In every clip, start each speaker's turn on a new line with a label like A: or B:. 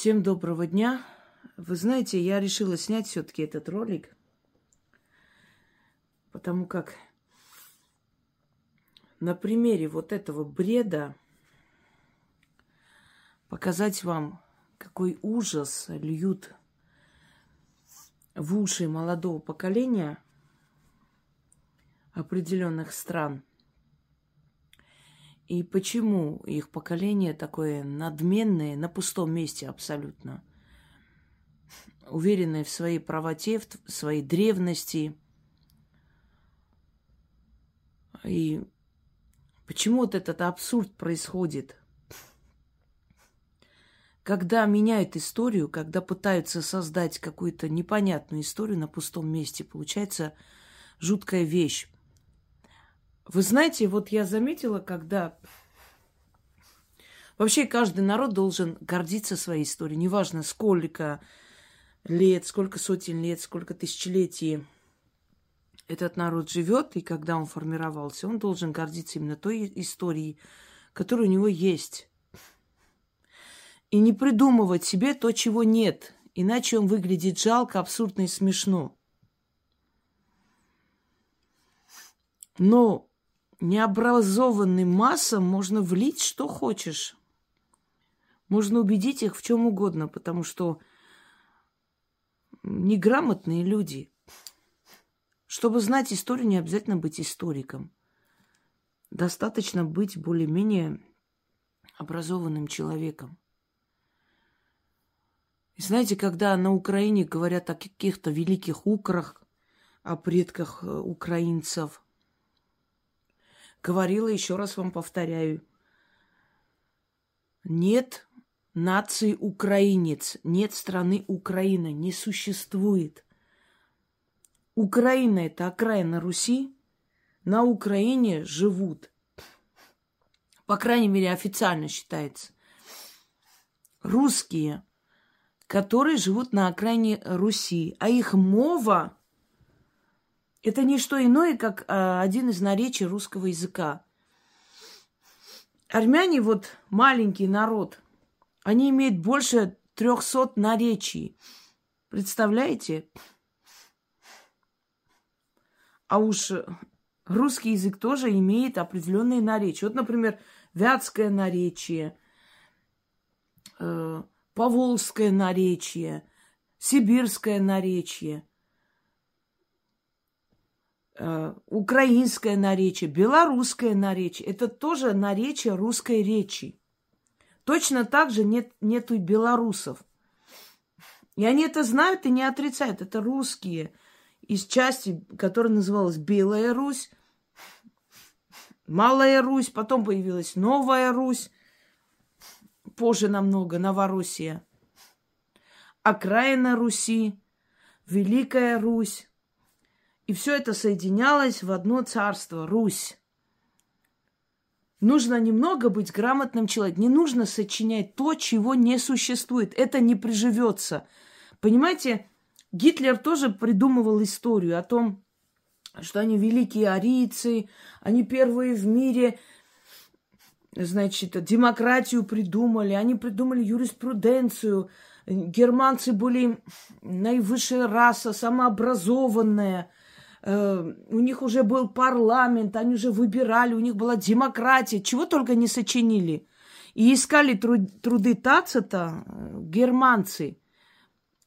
A: Всем доброго дня. Вы знаете, я решила снять все-таки этот ролик, потому как на примере вот этого бреда показать вам, какой ужас льют в уши молодого поколения определенных стран. И почему их поколение такое надменное, на пустом месте абсолютно, уверенное в своей правоте, в своей древности. И почему вот этот абсурд происходит? Когда меняют историю, когда пытаются создать какую-то непонятную историю на пустом месте, получается жуткая вещь. Вы знаете, вот я заметила, когда вообще каждый народ должен гордиться своей историей, неважно сколько лет, сколько сотен лет, сколько тысячелетий этот народ живет, и когда он формировался, он должен гордиться именно той историей, которая у него есть. И не придумывать себе то, чего нет, иначе он выглядит жалко, абсурдно и смешно. Но необразованным массам можно влить что хочешь. Можно убедить их в чем угодно, потому что неграмотные люди. Чтобы знать историю, не обязательно быть историком. Достаточно быть более-менее образованным человеком. И знаете, когда на Украине говорят о каких-то великих украх, о предках э, украинцев – Говорила, еще раз вам повторяю. Нет нации украинец, нет страны Украина, не существует. Украина – это окраина Руси. На Украине живут, по крайней мере, официально считается, русские, которые живут на окраине Руси, а их мова это не что иное, как а, один из наречий русского языка. Армяне, вот маленький народ, они имеют больше трехсот наречий. Представляете? А уж русский язык тоже имеет определенные наречия. Вот, например, вятское наречие, э, поволжское наречие, сибирское наречие – украинское наречие, белорусское наречие. Это тоже наречие русской речи. Точно так же нет, нету и белорусов. И они это знают и не отрицают. Это русские из части, которая называлась Белая Русь, Малая Русь, потом появилась Новая Русь, позже намного Новороссия, окраина Руси, Великая Русь, и все это соединялось в одно царство, Русь. Нужно немного быть грамотным человеком. Не нужно сочинять то, чего не существует. Это не приживется. Понимаете, Гитлер тоже придумывал историю о том, что они великие арийцы, они первые в мире, значит, демократию придумали, они придумали юриспруденцию. Германцы были наивысшая раса, самообразованная – Э, у них уже был парламент, они уже выбирали, у них была демократия, чего только не сочинили. И искали труд, труды Тацита э, германцы.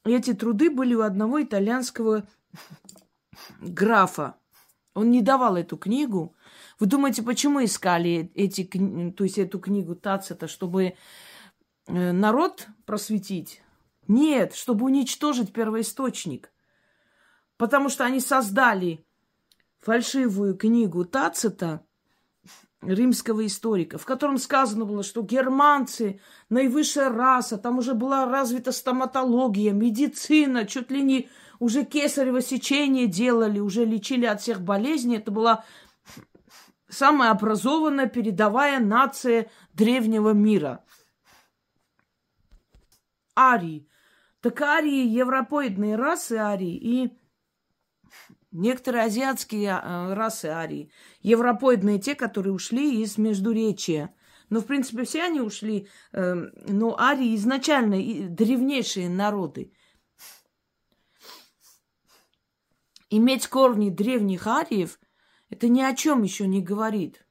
A: Эти труды были у одного итальянского графа. Он не давал эту книгу. Вы думаете, почему искали эти, то есть эту книгу Тацита, чтобы э, народ просветить? Нет, чтобы уничтожить первоисточник. Потому что они создали фальшивую книгу Тацита, римского историка, в котором сказано было, что германцы наивысшая раса, там уже была развита стоматология, медицина, чуть ли не уже кесарево сечение делали, уже лечили от всех болезней. Это была самая образованная передовая нация древнего мира. Арии. Так арии, европоидные расы арии и Некоторые азиатские э, расы арии, европоидные те, которые ушли из Междуречия, Но, в принципе, все они ушли. Э, но арии изначально древнейшие народы. Иметь корни древних ариев, это ни о чем еще не говорит.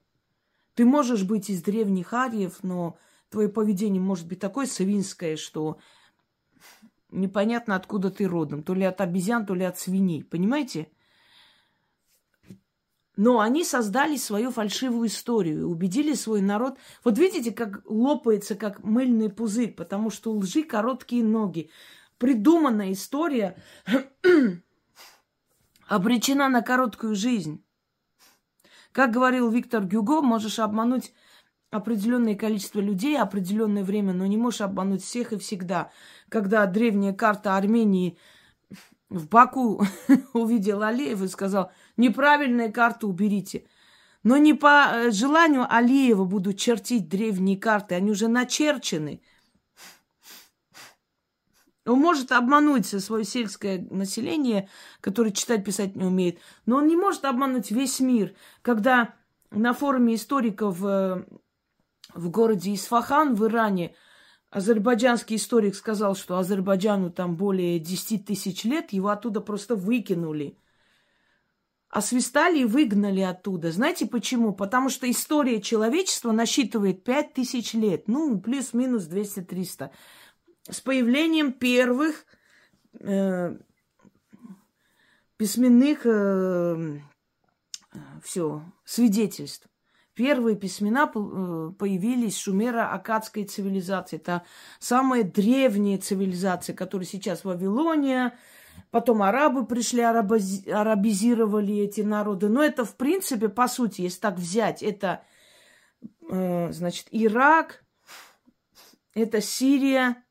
A: Ты можешь быть из древних ариев, но твое поведение может быть такое свинское, что непонятно, откуда ты родом. То ли от обезьян, то ли от свиней. Понимаете? Но они создали свою фальшивую историю, убедили свой народ. Вот видите, как лопается, как мыльный пузырь, потому что у лжи короткие ноги. Придуманная история обречена на короткую жизнь. Как говорил Виктор Гюго, можешь обмануть определенное количество людей, определенное время, но не можешь обмануть всех и всегда. Когда древняя карта Армении в Баку увидел Алиев и сказал, неправильные карты уберите. Но не по э, желанию Алиева будут чертить древние карты, они уже начерчены. Он может обмануть свое сельское население, которое читать, писать не умеет, но он не может обмануть весь мир. Когда на форуме историков э, в городе Исфахан в Иране азербайджанский историк сказал, что Азербайджану там более 10 тысяч лет, его оттуда просто выкинули. Освистали и выгнали оттуда. Знаете почему? Потому что история человечества насчитывает 5 тысяч лет. Ну, плюс-минус 200-300. С появлением первых э, письменных э, все, свидетельств. Первые письмена э, появились шумеро-акадской цивилизации. Это самая древняя цивилизация, которая сейчас Вавилония. Потом арабы пришли, арабози- арабизировали эти народы. Но это, в принципе, по сути, если так взять, это, э, значит, Ирак, это Сирия.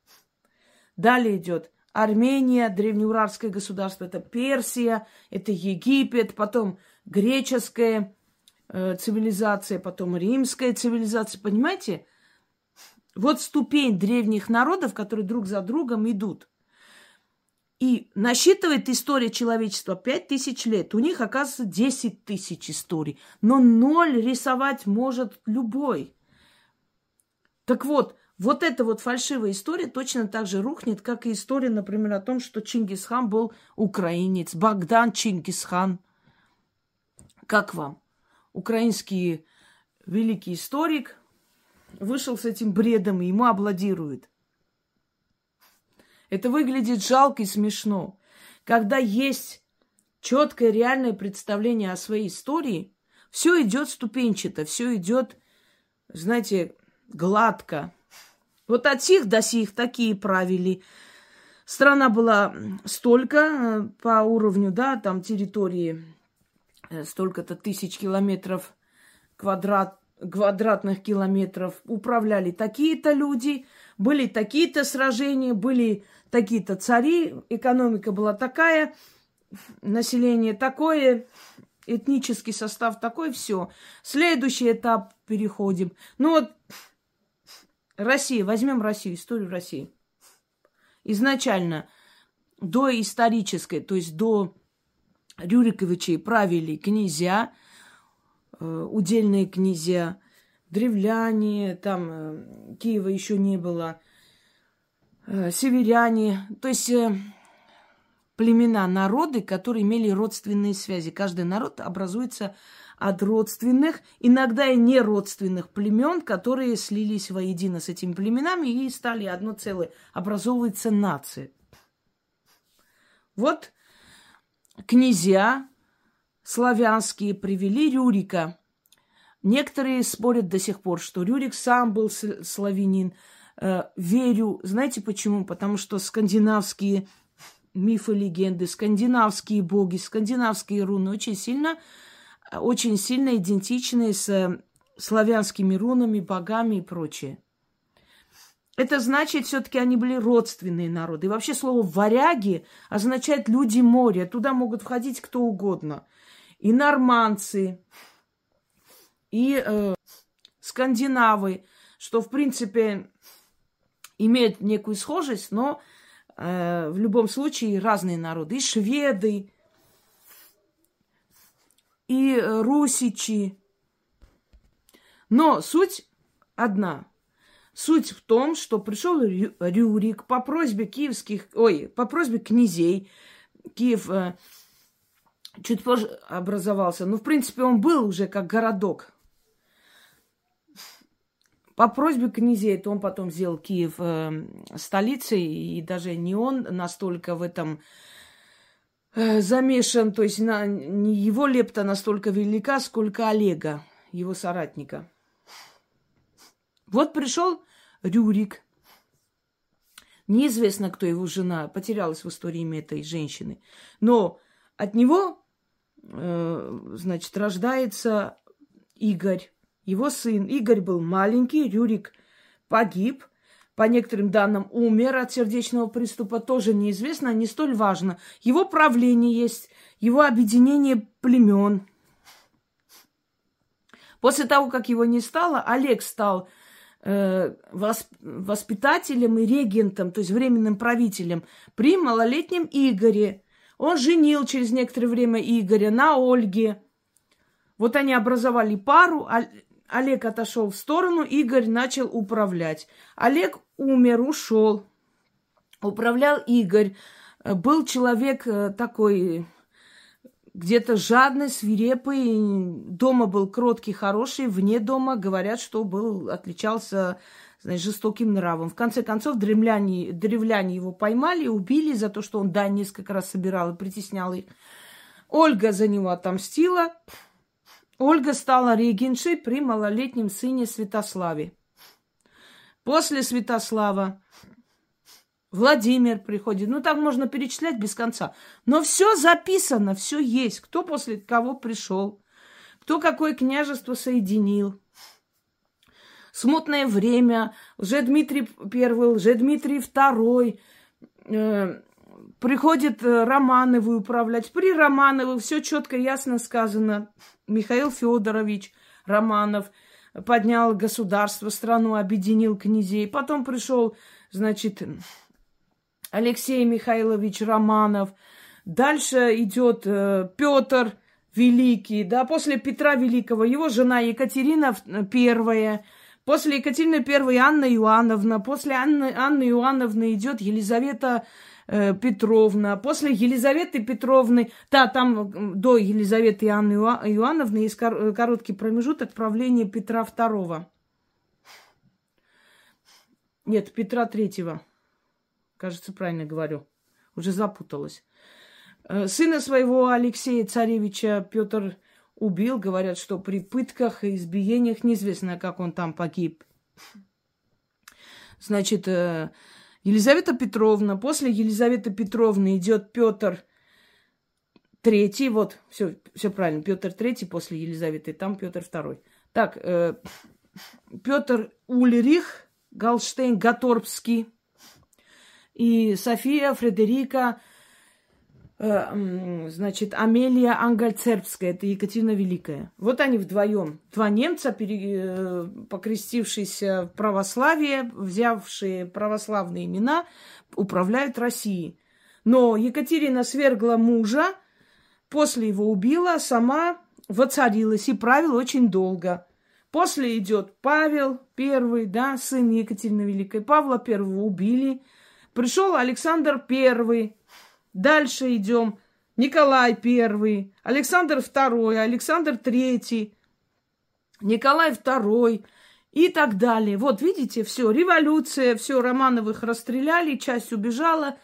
A: Далее идет Армения, древнеуральское государство, это Персия, это Египет, потом греческое, Э, цивилизация, потом римская цивилизация, понимаете? Вот ступень древних народов, которые друг за другом идут. И насчитывает история человечества 5 тысяч лет. У них, оказывается, 10 тысяч историй. Но ноль рисовать может любой. Так вот, вот эта вот фальшивая история точно так же рухнет, как и история, например, о том, что Чингисхан был украинец. Богдан Чингисхан. Как вам? украинский великий историк вышел с этим бредом, и ему аплодируют. Это выглядит жалко и смешно. Когда есть четкое реальное представление о своей истории, все идет ступенчато, все идет, знаете, гладко. Вот от сих до сих такие правили. Страна была столько э, по уровню, да, там территории Э, столько-то тысяч километров квадрат, квадратных километров управляли такие-то люди, были такие-то сражения, были такие-то цари, экономика была такая, население такое, этнический состав такой, все. Следующий этап переходим. Ну вот Россия, возьмем Россию, историю России. Изначально доисторической, то есть до Рюриковичей правили князья, э, удельные князья, древляне, там э, Киева еще не было, северяне, то есть племена, народы, которые имели родственные связи. Каждый народ образуется от родственных, иногда и неродственных племен, которые слились воедино с этими племенами и стали одно целое. Образовывается нация. Вот князья славянские привели Рюрика. Некоторые спорят до сих пор, что Рюрик сам был славянин. Э, верю. Знаете почему? Потому что скандинавские мифы, легенды, скандинавские боги, скандинавские руны очень сильно, очень сильно идентичны с славянскими рунами, богами и прочее. Это значит, все-таки они были родственные народы. И вообще слово «варяги» означает «люди моря». Туда могут входить кто угодно. И норманцы, и э, скандинавы, что, в принципе, имеет некую схожесть, но э, в любом случае разные народы. И шведы, и русичи. Но суть одна. Суть в том, что пришел Рюрик по просьбе киевских, ой, по просьбе князей. Киев э, чуть позже образовался. Ну, в принципе, он был уже как городок. По просьбе князей, то он потом сделал Киев э, столицей, и даже не он настолько в этом э, замешан, то есть на, не его лепта настолько велика, сколько Олега, его соратника. Вот пришел Рюрик. Неизвестно, кто его жена, потерялась в истории имя этой женщины. Но от него, э, значит, рождается Игорь, его сын. Игорь был маленький, Рюрик погиб. По некоторым данным, умер от сердечного приступа, тоже неизвестно, не столь важно. Его правление есть, его объединение племен. После того, как его не стало, Олег стал Э, воспитателем и регентом, то есть временным правителем при малолетнем Игоре. Он женил через некоторое время Игоря на Ольге. Вот они образовали пару. Олег отошел в сторону, Игорь начал управлять. Олег умер, ушел. Управлял Игорь. Был человек э, такой где-то жадный, свирепый, дома был кроткий, хороший, вне дома говорят, что был, отличался значит, жестоким нравом. В конце концов, древляне, древляне его поймали, убили за то, что он дань несколько раз собирал и притеснял их. Ольга за него отомстила. Ольга стала регеншей при малолетнем сыне Святославе. После Святослава Владимир приходит. Ну, так можно перечислять без конца. Но все записано, все есть. Кто после кого пришел, кто какое княжество соединил. Смутное время, Лже-Дмитрий I, Лже-Дмитрий II, э, приходит э, Романовы управлять. При Романовых все четко, ясно сказано. Михаил Федорович Романов поднял государство, страну, объединил князей. Потом пришел, значит, Алексей Михайлович Романов. Дальше идет э, Петр Великий, да, после Петра Великого его жена Екатерина Первая, после Екатерины Первой Анна Иоанновна, после Анны, Анны Иоанновны идет Елизавета э, Петровна, после Елизаветы Петровны, да, там до Елизаветы и Анны Иоанновны есть короткий промежуток правления Петра Второго. Нет, Петра Третьего. Кажется, правильно говорю. Уже запуталась. Э, сына своего Алексея Царевича Петр убил. Говорят, что при пытках и избиениях неизвестно, как он там погиб. Значит, э, Елизавета Петровна. После Елизаветы Петровны идет Петр Третий. Вот, все, все правильно. Петр Третий после Елизаветы. Там Петр Второй. Так, э, Петр Ульрих Галштейн Гаторбский и София Фредерика, значит, Амелия Ангальцербская, это Екатерина Великая. Вот они вдвоем. Два немца, пере, э, покрестившиеся в православие, взявшие православные имена, управляют Россией. Но Екатерина свергла мужа, после его убила, сама воцарилась и правила очень долго. После идет Павел I, да, сын Екатерины Великой. Павла Первого убили – Пришел Александр Первый. Дальше идем. Николай Первый, Александр Второй, Александр Третий, Николай Второй и так далее. Вот видите, все, революция, все, Романовых расстреляли, часть убежала,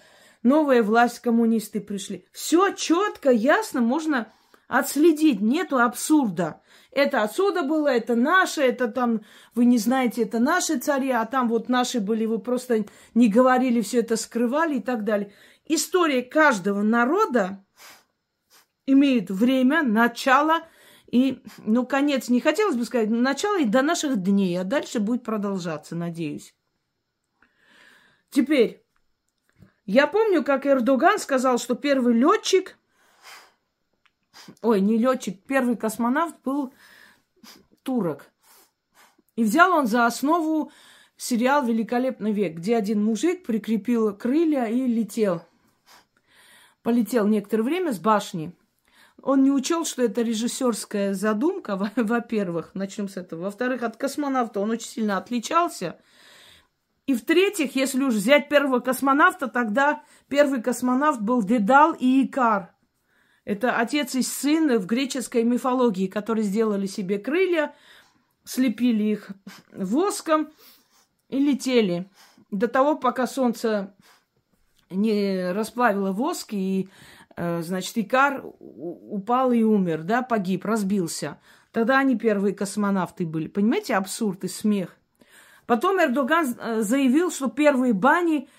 A: новая власть, коммунисты пришли. Все четко, ясно, можно отследить, нету абсурда. Это отсюда было, это наше, это там, вы не знаете, это наши цари, а там вот наши были, вы просто не говорили, все это скрывали и так далее. История каждого народа имеет время, начало и, ну, конец, не хотелось бы сказать, начало и до наших дней, а дальше будет продолжаться, надеюсь. Теперь, я помню, как Эрдоган сказал, что первый летчик ой, не летчик, первый космонавт был турок. И взял он за основу сериал «Великолепный век», где один мужик прикрепил крылья и летел. Полетел некоторое время с башни. он не учел, что это режиссерская задумка, во-первых, начнем с этого. Во-вторых, от космонавта он очень сильно отличался. И в-третьих, если уж взять первого космонавта, тогда первый космонавт был Дедал и Икар. Это отец и сын в греческой мифологии, которые сделали себе крылья, слепили их воском и летели. До того, пока солнце не расплавило воск, и, э, значит, Икар упал и умер, да, погиб, разбился. Тогда они первые космонавты были. Понимаете, абсурд и смех. Потом Эрдоган э, заявил, что первые бани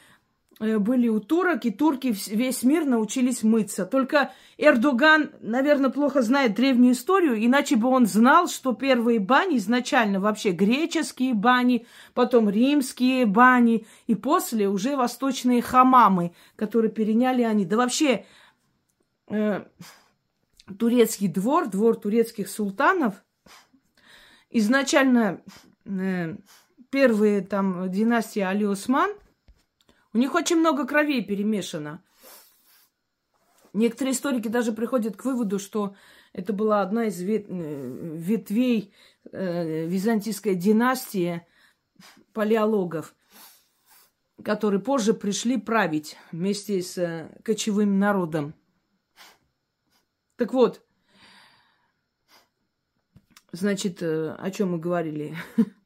A: были у турок, и турки весь мир научились мыться. Только Эрдоган, наверное, плохо знает древнюю историю, иначе бы он знал, что первые бани изначально вообще греческие бани, потом римские бани, и после уже восточные хамамы, которые переняли они. Да вообще э, турецкий двор, двор турецких султанов, изначально э, первые там династии Али Осман – у них очень много кровей перемешано. Некоторые историки даже приходят к выводу, что это была одна из э, ветвей э, византийской династии палеологов, которые позже пришли править вместе с э, кочевым народом. Так вот, значит, о чем мы говорили?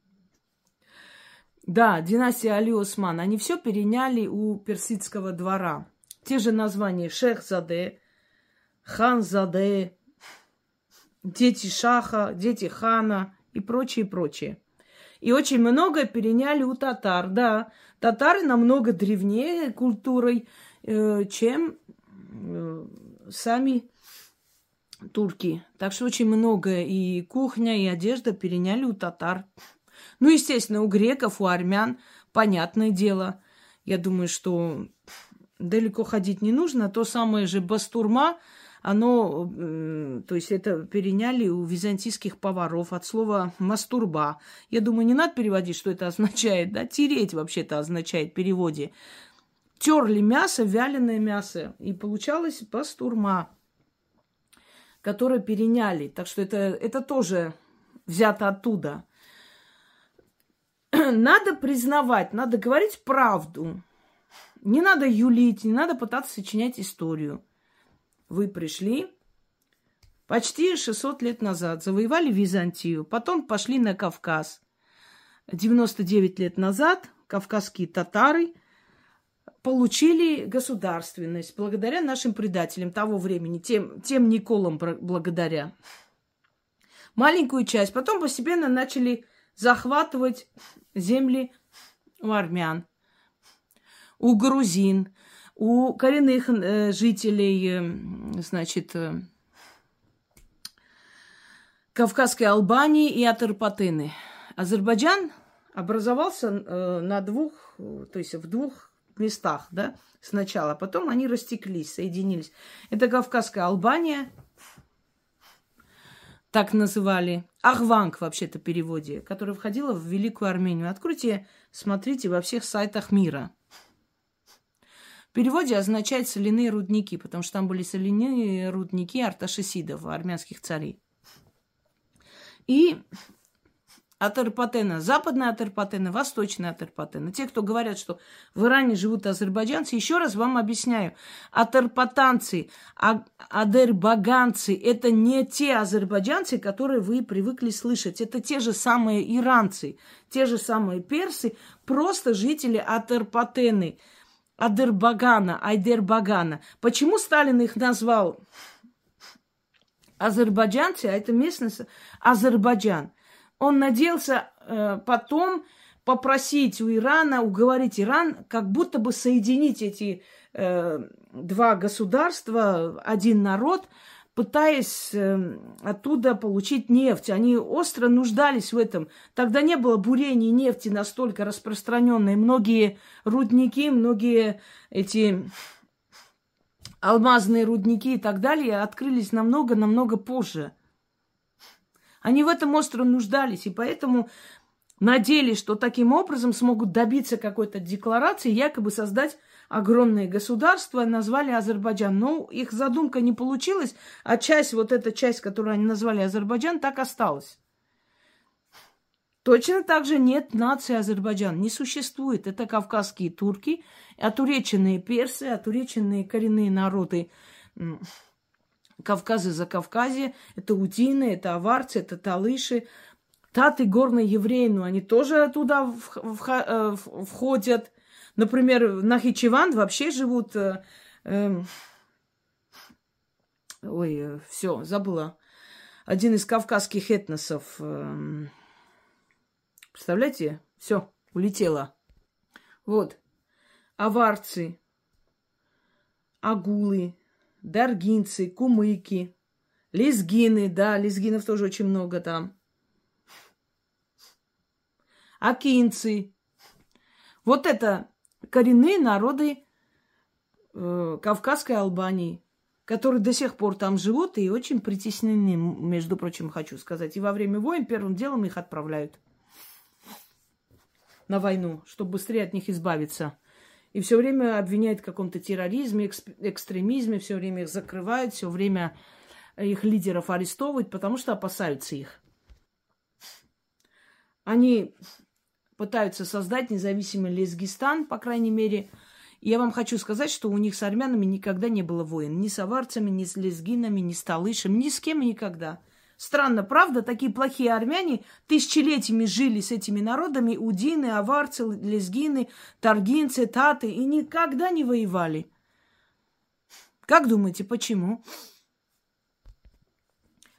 A: Да, династия Али Осман. Они все переняли у персидского двора. Те же названия Шехзаде, Ханзаде, дети Шаха, дети Хана и прочее, прочее. И очень много переняли у татар. Да, татары намного древнее культурой, э, чем э, сами турки. Так что очень много и кухня, и одежда переняли у татар. Ну, естественно, у греков, у армян, понятное дело. Я думаю, что далеко ходить не нужно. То самое же бастурма, оно, то есть это переняли у византийских поваров от слова мастурба. Я думаю, не надо переводить, что это означает, да? Тереть вообще-то означает в переводе. Терли мясо, вяленое мясо, и получалось бастурма, которое переняли. Так что это, это тоже взято оттуда. надо признавать, надо говорить правду. Не надо юлить, не надо пытаться сочинять историю. Вы пришли почти 600 лет назад, завоевали Византию, потом пошли на Кавказ. 99 лет назад кавказские татары получили государственность благодаря нашим предателям того времени, тем, тем Николам благодаря. Маленькую часть. Потом постепенно начали захватывать земли у армян, у грузин, у коренных э, жителей, э, значит, э, Кавказской Албании и Атарпатыны. Азербайджан образовался э, на двух, то есть в двух местах, да, сначала. Потом они растеклись, соединились. Это Кавказская Албания – так называли. Ахванг, вообще-то, переводе, которая входила в Великую Армению. Откройте, смотрите во всех сайтах мира. В переводе означает соляные рудники, потому что там были соляные рудники арташесидов, армянских царей. И Атерпатена, западная Атерпатена, восточная Атерпатена. Те, кто говорят, что в Иране живут азербайджанцы, еще раз вам объясняю. Атерпатанцы, а, адербаганцы – это не те азербайджанцы, которые вы привыкли слышать. Это те же самые иранцы, те же самые персы, просто жители Атерпатены, Адербагана, Айдербагана. Почему Сталин их назвал азербайджанцы, а это местность Азербайджан – он надеялся э, потом попросить у Ирана, уговорить Иран, как будто бы соединить эти э, два государства, один народ, пытаясь э, оттуда получить нефть. Они остро нуждались в этом. Тогда не было бурения нефти настолько распространенной. Многие рудники, многие эти алмазные рудники и так далее открылись намного-намного позже. Они в этом остро нуждались, и поэтому надеялись, что таким образом смогут добиться какой-то декларации, якобы создать огромное государство, назвали Азербайджан. Но их задумка не получилась, а часть, вот эта часть, которую они назвали Азербайджан, так осталась. Точно так же нет нации Азербайджан. Не существует. Это кавказские турки, отуреченные персы, отуреченные коренные народы Кавказа за Кавказе. Это утины, это аварцы, это талыши. Таты горные евреи, ну, они тоже туда э, входят. Например, Нахичеван вообще живут... Э, э, ой, все, забыла. Один из кавказских этносов. Э, представляете? Все, улетела. Вот. Аварцы, агулы, даргинцы, кумыки, лезгины, да, лезгинов тоже очень много там. Акинцы. Вот это коренные народы э, Кавказской Албании, которые до сих пор там живут и очень притеснены, между прочим, хочу сказать. И во время войн первым делом их отправляют на войну, чтобы быстрее от них избавиться. И все время обвиняют в каком-то терроризме, экстремизме, все время их закрывают, все время их лидеров арестовывают, потому что опасаются их. Они пытаются создать независимый Лезгистан, по крайней мере. Я вам хочу сказать, что у них с армянами никогда не было войн. Ни с аварцами, ни с лезгинами, ни с талышем, ни с кем никогда. Странно, правда? Такие плохие армяне тысячелетиями жили с этими народами. Удины, аварцы, лезгины, таргинцы, таты. И никогда не воевали. Как думаете, почему?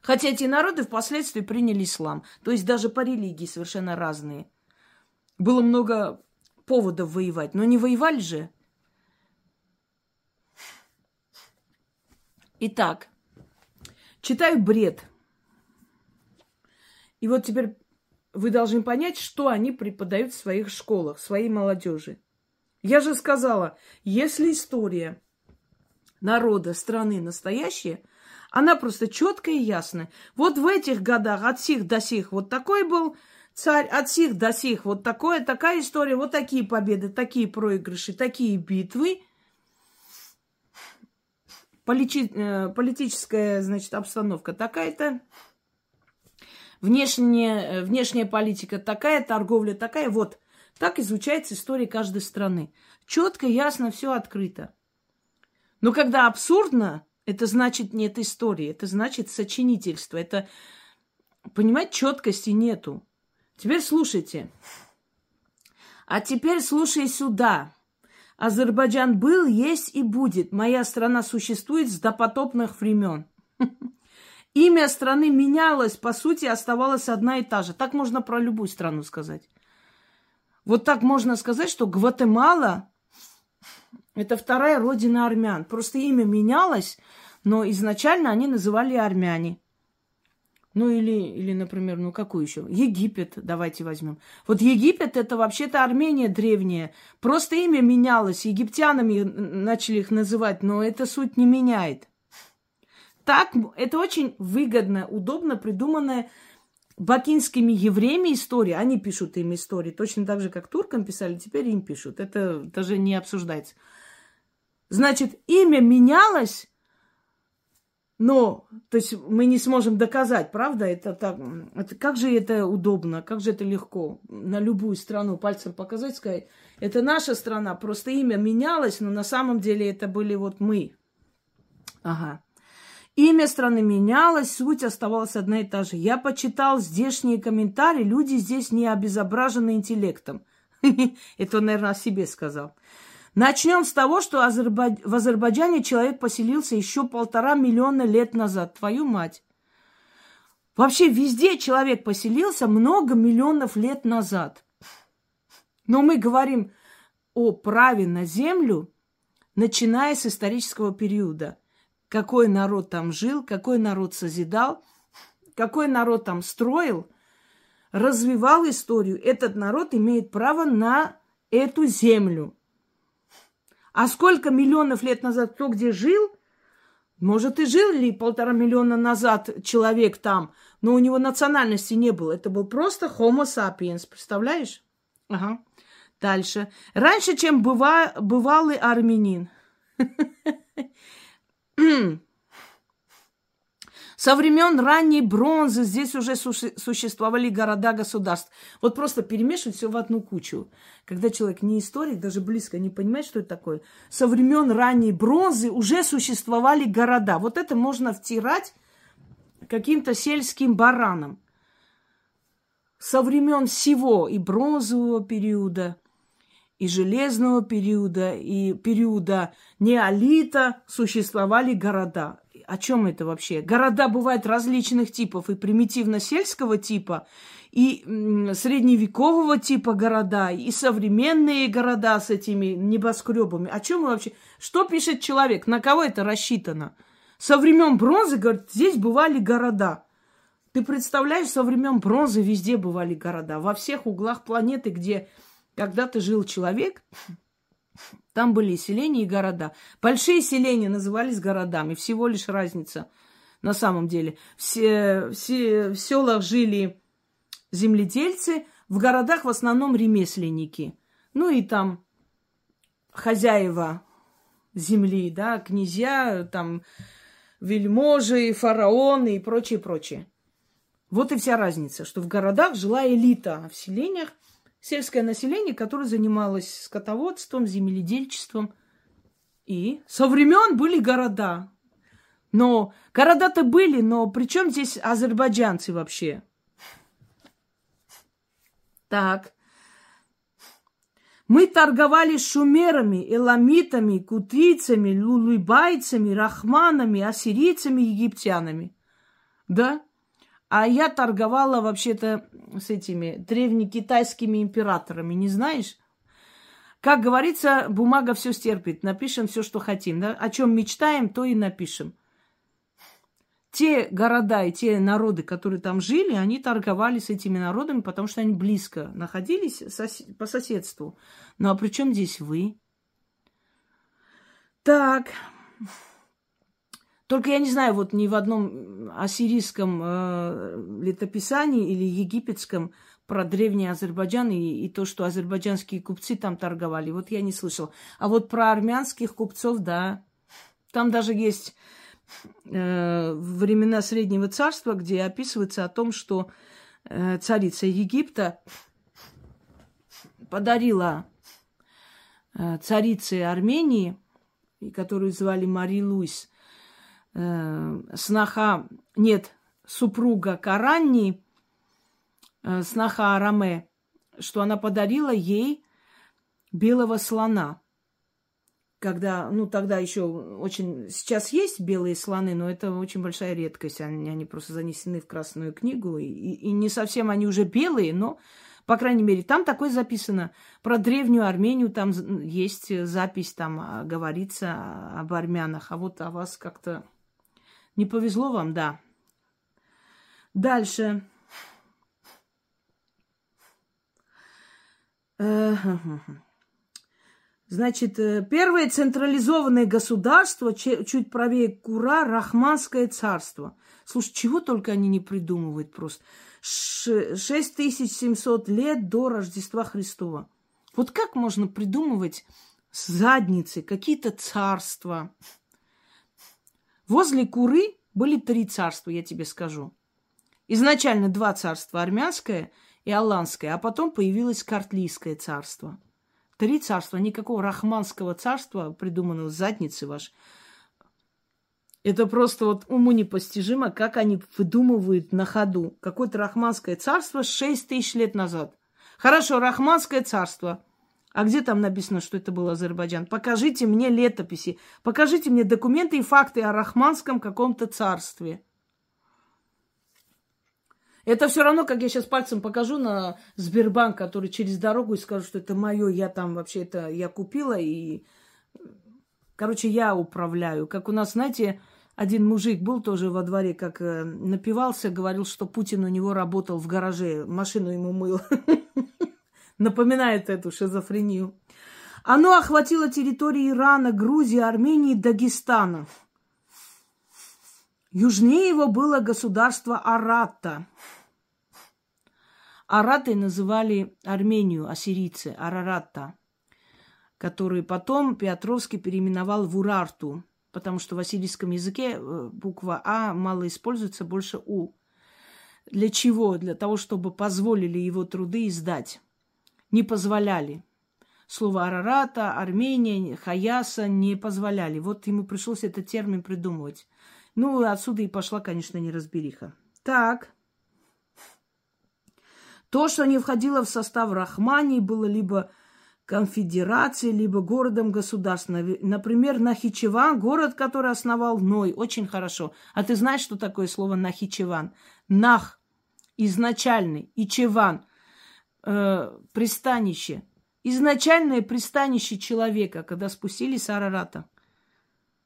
A: Хотя эти народы впоследствии приняли ислам. То есть даже по религии совершенно разные. Было много поводов воевать, но не воевали же. Итак, читаю бред. И вот теперь вы должны понять, что они преподают в своих школах, своей молодежи. Я же сказала, если история народа, страны настоящая, она просто четкая и ясная. Вот в этих годах от сих до сих вот такой был царь, от сих до сих вот такое, такая история, вот такие победы, такие проигрыши, такие битвы. Э, политическая, значит, обстановка такая-то. Внешняя, э, внешняя политика такая, торговля такая. Вот так изучается история каждой страны. Четко, ясно, все открыто. Но когда абсурдно, это значит нет истории, это значит сочинительство. Это, понимаете, четкости нету. Теперь слушайте. А теперь слушай сюда. Азербайджан был, есть и будет. Моя страна существует с допотопных времен. Имя страны менялось, по сути, оставалась одна и та же. Так можно про любую страну сказать. Вот так можно сказать, что Гватемала – это вторая родина армян. Просто имя менялось, но изначально они называли армяне. Ну или, или, например, ну какую еще? Египет, давайте возьмем. Вот Египет это вообще-то Армения древняя. Просто имя менялось, египтянами начали их называть, но это суть не меняет. Так, это очень выгодно, удобно придуманная бакинскими евреями история. Они пишут им истории, точно так же, как туркам писали, теперь им пишут. Это даже не обсуждается. Значит, имя менялось, но, то есть мы не сможем доказать, правда? Это так, это, как же это удобно, как же это легко на любую страну пальцем показать, сказать, это наша страна, просто имя менялось, но на самом деле это были вот мы. Ага. Имя страны менялось, суть оставалась одна и та же. Я почитал здешние комментарии, люди здесь не обезображены интеллектом. Это он, наверное, о себе сказал. Начнем с того, что в Азербайджане человек поселился еще полтора миллиона лет назад. Твою мать. Вообще везде человек поселился много миллионов лет назад. Но мы говорим о праве на землю, начиная с исторического периода. Какой народ там жил, какой народ созидал, какой народ там строил, развивал историю. Этот народ имеет право на эту землю. А сколько миллионов лет назад кто где жил, Может, и жил ли полтора миллиона назад человек там, но у него национальности не было. Это был просто Homo sapiens, представляешь? Ага. Дальше. Раньше, чем быва, бывалый армянин. Со времен ранней бронзы здесь уже существовали города-государств. Вот просто перемешивать все в одну кучу. Когда человек не историк, даже близко не понимает, что это такое. Со времен ранней бронзы уже существовали города. Вот это можно втирать каким-то сельским баранам. Со времен всего и бронзового периода, и железного периода, и периода неолита существовали города о чем это вообще? Города бывают различных типов, и примитивно-сельского типа, и средневекового типа города, и современные города с этими небоскребами. О чем вообще? Что пишет человек? На кого это рассчитано? Со времен бронзы, говорит, здесь бывали города. Ты представляешь, со времен бронзы везде бывали города. Во всех углах планеты, где когда-то жил человек, там были селения и города. Большие селения назывались городами. Всего лишь разница на самом деле. Все, все, в селах жили земледельцы, в городах в основном ремесленники. Ну и там хозяева земли, да, князья, там вельможи, фараоны и прочее, прочее. Вот и вся разница, что в городах жила элита, а в селениях – сельское население, которое занималось скотоводством, земледельчеством. И со времен были города. Но города-то были, но при чем здесь азербайджанцы вообще? Так. Мы торговали шумерами, эламитами, кутийцами, лулуйбайцами, рахманами, ассирийцами, египтянами. Да? А я торговала вообще-то с этими древнекитайскими императорами, не знаешь? Как говорится, бумага все стерпит. Напишем все, что хотим. Да? О чем мечтаем, то и напишем. Те города и те народы, которые там жили, они торговали с этими народами, потому что они близко находились по соседству. Ну а при чем здесь вы? Так. Только я не знаю, вот ни в одном ассирийском э, летописании или египетском про древний Азербайджан и, и то, что азербайджанские купцы там торговали. Вот я не слышал. А вот про армянских купцов, да. Там даже есть э, времена Среднего Царства, где описывается о том, что э, царица Египта подарила э, царице Армении, которую звали Мари Луис, э, сноха, нет, супруга Каранни, э, сноха Араме, что она подарила ей белого слона. Когда, ну, тогда еще очень... Сейчас есть белые слоны, но это очень большая редкость. Они, они просто занесены в Красную книгу. И, и не совсем они уже белые, но, по крайней мере, там такое записано. Про древнюю Армению там есть запись, там а, говорится об армянах. А вот о вас как-то не повезло вам, да. Дальше. Значит, э, первое централизованное государство, чуть правее Кура, Рахманское царство. Слушай, чего только они не придумывают просто. 6700 лет до Рождества Христова. Вот как можно придумывать задницы какие-то царства? Возле Куры были три царства, я тебе скажу. Изначально два царства, армянское и аланское, а потом появилось Картлийское царство. Три царства, никакого рахманского царства, придуманного задницы ваш. Это просто вот уму непостижимо, как они выдумывают на ходу. Какое-то рахманское царство 6 тысяч лет назад. Хорошо, рахманское царство – а где там написано, что это был Азербайджан? Покажите мне летописи, покажите мне документы и факты о Рахманском каком-то царстве. Это все равно, как я сейчас пальцем покажу на Сбербанк, который через дорогу и скажу, что это мое, я там вообще это я купила и, короче, я управляю. Как у нас, знаете, один мужик был тоже во дворе, как э, напивался, говорил, что Путин у него работал в гараже, машину ему мыл. напоминает эту шизофрению. Оно охватило территории Ирана, Грузии, Армении, Дагестана. Южнее его было государство Аратта. Араты называли Армению, ассирийцы, Араратта, который потом Петровский переименовал в Урарту, потому что в ассирийском языке э, буква А мало используется, больше У. Для чего? Для того, чтобы позволили его труды издать. Не позволяли. Слово Арарата, Армения, Хаяса не позволяли. Вот ему пришлось этот термин придумывать. Ну, отсюда и пошла, конечно, неразбериха. Так. То, что не входило в состав Рахмании, было либо конфедерацией, либо городом-государством. Например, Нахичеван, город, который основал Ной. Очень хорошо. А ты знаешь, что такое слово Нахичеван? Нах – изначальный, и Чеван э, – пристанище. Изначальное пристанище человека, когда спустились с Арарата.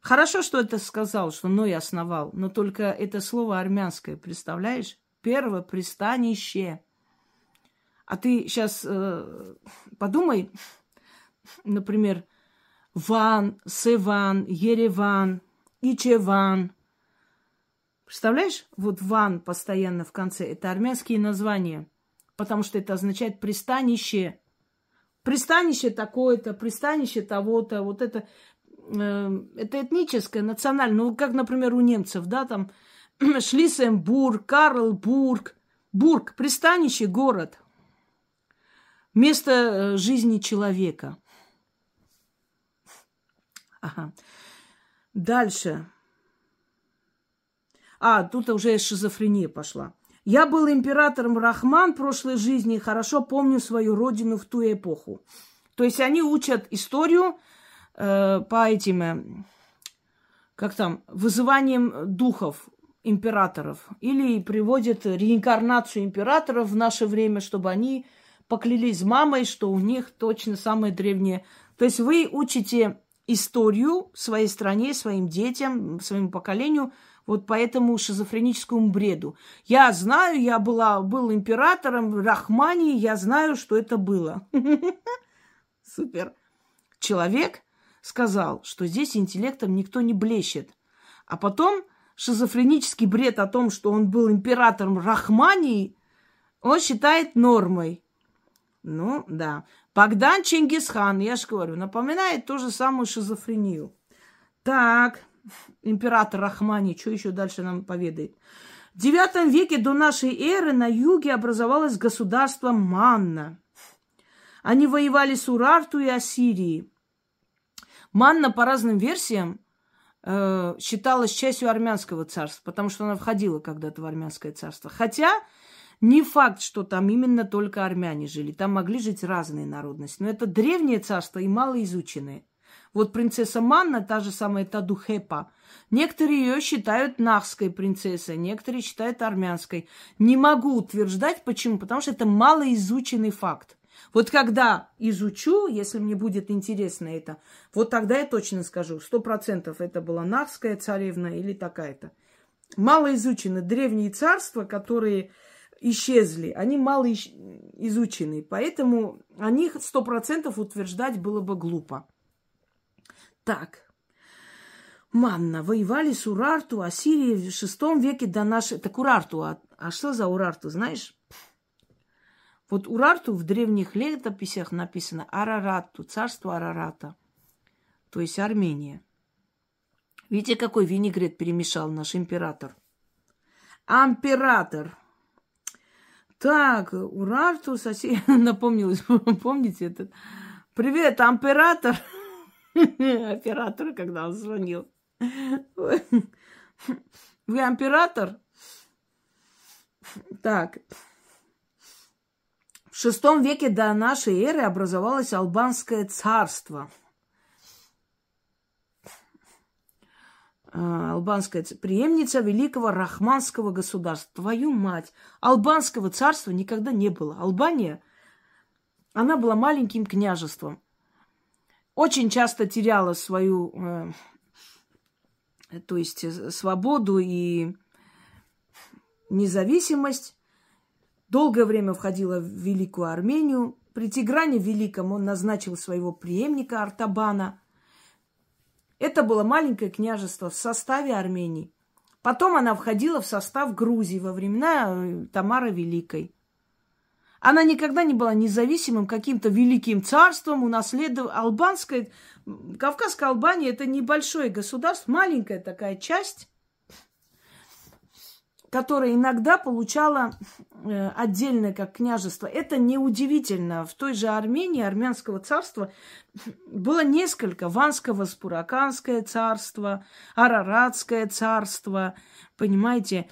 A: Хорошо, что это сказал, что Ной основал, но только это слово армянское, представляешь? Первое пристанище. А ты сейчас э, подумай, например, Ван, Севан, Ереван, Ичеван. Представляешь, вот Ван постоянно в конце. Это армянские названия, потому что это означает пристанище. Пристанище такое-то, пристанище того-то. Вот это Эм, это этническое, национальное, ну, как, например, у немцев, да, там Шлиссенбург, Карлбург, Бург, пристанище, город, место э, жизни человека. Ага. Дальше. А, тут уже шизофрения пошла. Я был императором Рахман в прошлой жизни и хорошо помню свою родину в ту эпоху. То есть они учат историю, э, по этим, э, как там, вызыванием духов императоров. Или приводят реинкарнацию императоров в наше время, чтобы они поклялись мамой, что у них точно самое древнее. То есть вы учите историю своей стране, своим детям, своему поколению, вот по этому шизофреническому бреду. Я знаю, я была, был императором в Рахмании, я знаю, что это было. Супер. Человек сказал, что здесь интеллектом никто не блещет. А потом шизофренический бред о том, что он был императором Рахмании, он считает нормой. Ну, да. Богдан Чингисхан, я же говорю, напоминает ту же самую шизофрению. Так, император Рахмани, что еще дальше нам поведает? В IX веке до нашей эры на юге образовалось государство Манна. Они воевали с Урарту и Ассирией. Манна по разным версиям э, считалась частью армянского царства, потому что она входила когда-то в армянское царство. Хотя не факт, что там именно только армяне жили. Там могли жить разные народности. Но это древнее царство и малоизученное. Вот принцесса Манна, та же самая Тадухепа, некоторые ее считают нахской принцессой, некоторые считают армянской. Не могу утверждать, почему, потому что это малоизученный факт. Вот когда изучу, если мне будет интересно это, вот тогда я точно скажу, сто процентов это была Нахская царевна или такая-то. Мало изучены древние царства, которые исчезли, они мало изучены, поэтому о них сто процентов утверждать было бы глупо. Так, Манна. Воевали с Урарту, Ассирии в шестом веке до нашей... Так Урарту, а, а что за Урарту, знаешь? Вот Урарту в древних летописях написано Арарату, царство Арарата, то есть Армения. Видите, какой винегрет перемешал наш император? Амператор. Так, Урарту сосед... Напомнилось, помните этот? Привет, амператор. Оператор, когда он звонил. Вы император? Так, в шестом веке до нашей эры образовалось Албанское царство. А, албанская преемница великого рахманского государства. Твою мать! Албанского царства никогда не было. Албания, она была маленьким княжеством. Очень часто теряла свою, э, то есть э, свободу и независимость долгое время входила в Великую Армению. При Тигране Великом он назначил своего преемника Артабана. Это было маленькое княжество в составе Армении. Потом она входила в состав Грузии во времена э, Тамары Великой. Она никогда не была независимым каким-то великим царством, унаследовав албанское, Кавказская Албания это небольшое государство, маленькая такая часть, которая иногда получала э, отдельное как княжество. Это неудивительно. В той же Армении, армянского царства, было несколько. Ванского Спураканское царство, Араратское царство, понимаете,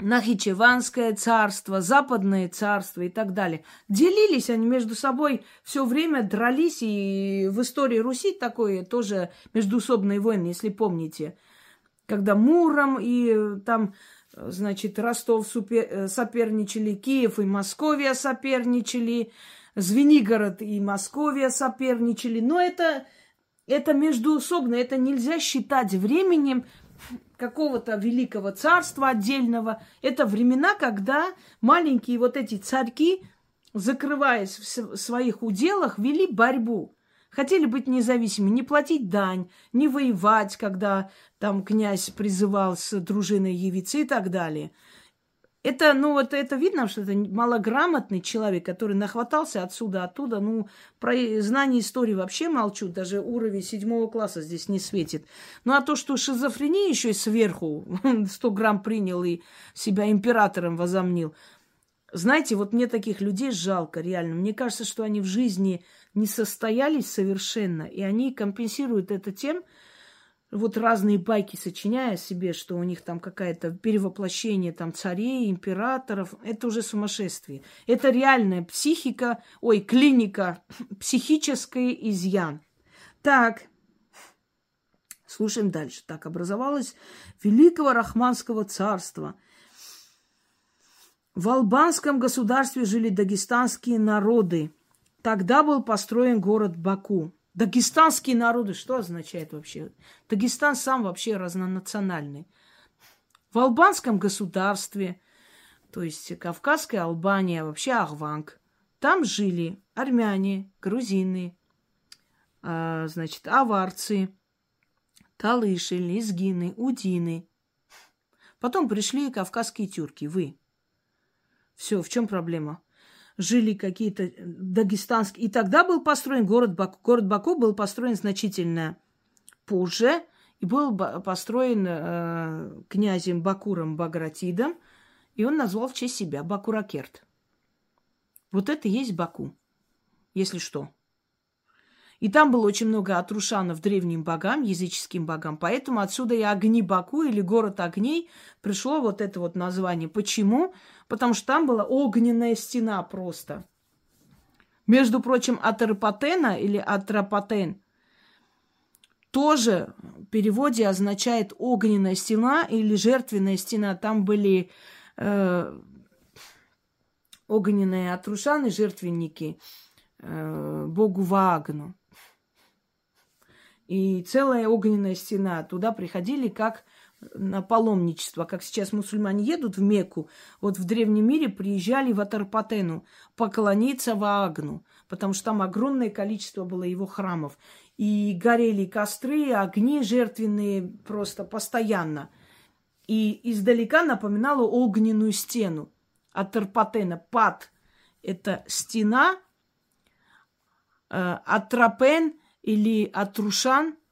A: Нахичеванское царство, Западное царство и так далее. Делились они между собой все время, дрались. И в истории Руси такое тоже междуусобные войны, если помните. Когда Муром и там Значит, Ростов э, соперничали, Киев и Московия соперничали, Звенигород и Московия соперничали. Но это, это междуусобно, это нельзя считать временем какого-то великого царства отдельного. Это времена, когда маленькие вот эти царьки, закрываясь в своих уделах, вели борьбу. Хотели быть независимыми, не платить дань, не воевать, когда там князь призывал с дружиной явиться и так далее. Это, ну, вот это видно, что это малограмотный человек, который нахватался отсюда, оттуда. Ну, про знание истории вообще молчу, даже уровень седьмого класса здесь не светит. Ну, а то, что шизофрения еще и сверху 100 грамм принял и себя императором возомнил. Знаете, вот мне таких людей жалко, реально. Мне кажется, что они в жизни не состоялись совершенно, и они компенсируют это тем, вот разные байки сочиняя себе, что у них там какое-то перевоплощение там царей, императоров, это уже сумасшествие. Это реальная психика, ой, клиника, психический изъян. Так, слушаем дальше. Так, образовалось Великого Рахманского царства. В албанском государстве жили дагестанские народы – Тогда был построен город Баку. Дагестанские народы, что означает вообще? Дагестан сам вообще разнонациональный. В албанском государстве, то есть Кавказская Албания, вообще Ахванг, там жили армяне, грузины, а, значит, аварцы, талыши, лезгины, удины. Потом пришли кавказские тюрки, вы. Все, в чем проблема? Жили какие-то э, дагестанские. И тогда был построен город Баку. Город Баку был построен значительно позже и был построен э, князем Бакуром Багратидом, и он назвал в честь себя Бакуракерт. Вот это и есть Баку, если что. И там было очень много отрушанов древним богам, языческим богам. Поэтому отсюда и огни Баку или город огней пришло вот это вот название. Почему? Потому что там была огненная стена просто. Между прочим, Атерпатена или Атропатен тоже в переводе означает огненная стена или жертвенная стена. Там были э, огненные отрушаны, жертвенники э, богу Вагну и целая огненная стена. Туда приходили как на паломничество, как сейчас мусульмане едут в Мекку, вот в древнем мире приезжали в Атарпатену поклониться Ваагну, потому что там огромное количество было его храмов. И горели костры, огни жертвенные просто постоянно. И издалека напоминало огненную стену. Атарпатена, пад – это стена, э, Атрапен – или Атрушан –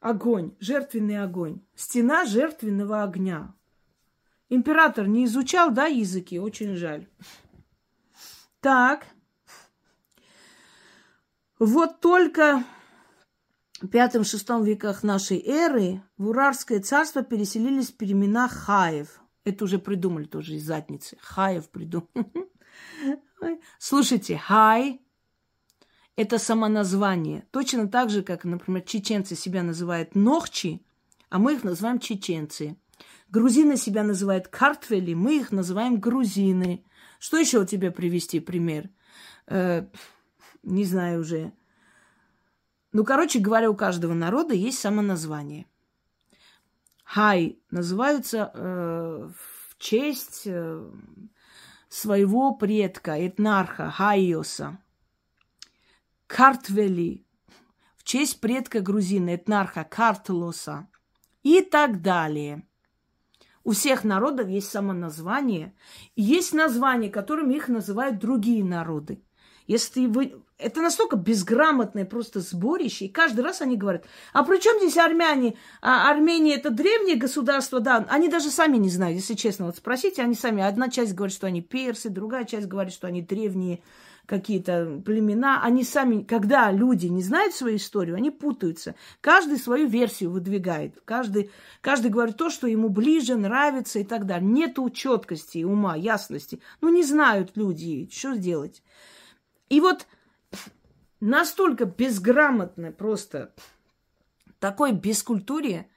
A: огонь, жертвенный огонь. Стена жертвенного огня. Император не изучал, да, языки? Очень жаль. Так. Вот только в пятом-шестом веках нашей эры в Урарское царство переселились племена Хаев. Это уже придумали тоже из задницы. Хаев придумали. Слушайте, Хай это самоназвание. Точно так же, как, например, чеченцы себя называют нохчи, а мы их называем чеченцы. Грузины себя называют картвели, мы их называем грузины. Что еще у тебя привести пример? Э, не знаю уже. Ну, короче говоря, у каждого народа есть самоназвание. Хай называются э, в честь э, своего предка, этнарха, Хайоса. Картвели в честь предка грузина Этнарха Картлоса и так далее. У всех народов есть самоназвание, и есть названия, которыми их называют другие народы. Если вы... Это настолько безграмотное просто сборище, и каждый раз они говорят, а при чем здесь армяне? А Армения это древнее государство, да. Они даже сами не знают, если честно. Вот спросите, они сами. Одна часть говорит, что они персы, другая часть говорит, что они древние какие-то племена, они сами, когда люди не знают свою историю, они путаются. Каждый свою версию выдвигает. Каждый, каждый говорит то, что ему ближе, нравится и так далее. Нету четкости, ума, ясности. Ну, не знают люди, что сделать. И вот настолько безграмотно просто такой бескультуре,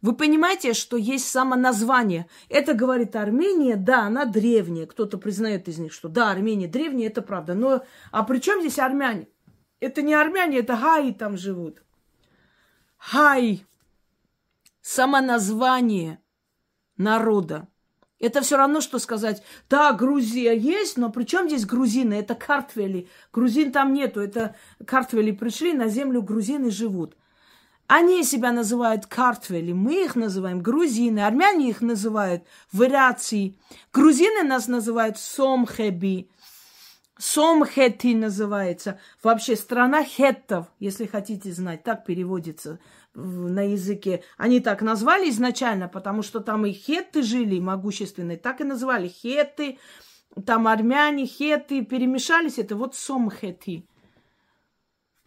A: вы понимаете, что есть самоназвание. Это говорит Армения, да, она древняя. Кто-то признает из них, что да, Армения древняя, это правда. Но а при чем здесь армяне? Это не армяне, это хаи там живут. Хай. Самоназвание народа. Это все равно, что сказать, да, Грузия есть, но при чем здесь грузины? Это картвели. Грузин там нету. Это картвели пришли, на землю грузины живут. Они себя называют картвели, мы их называем грузины, армяне их называют вариации. Грузины нас называют сомхеби, сомхети называется. Вообще страна хеттов, если хотите знать, так переводится на языке. Они так назвали изначально, потому что там и хетты жили могущественные, так и называли хетты, там армяне, хетты перемешались, это вот сомхети.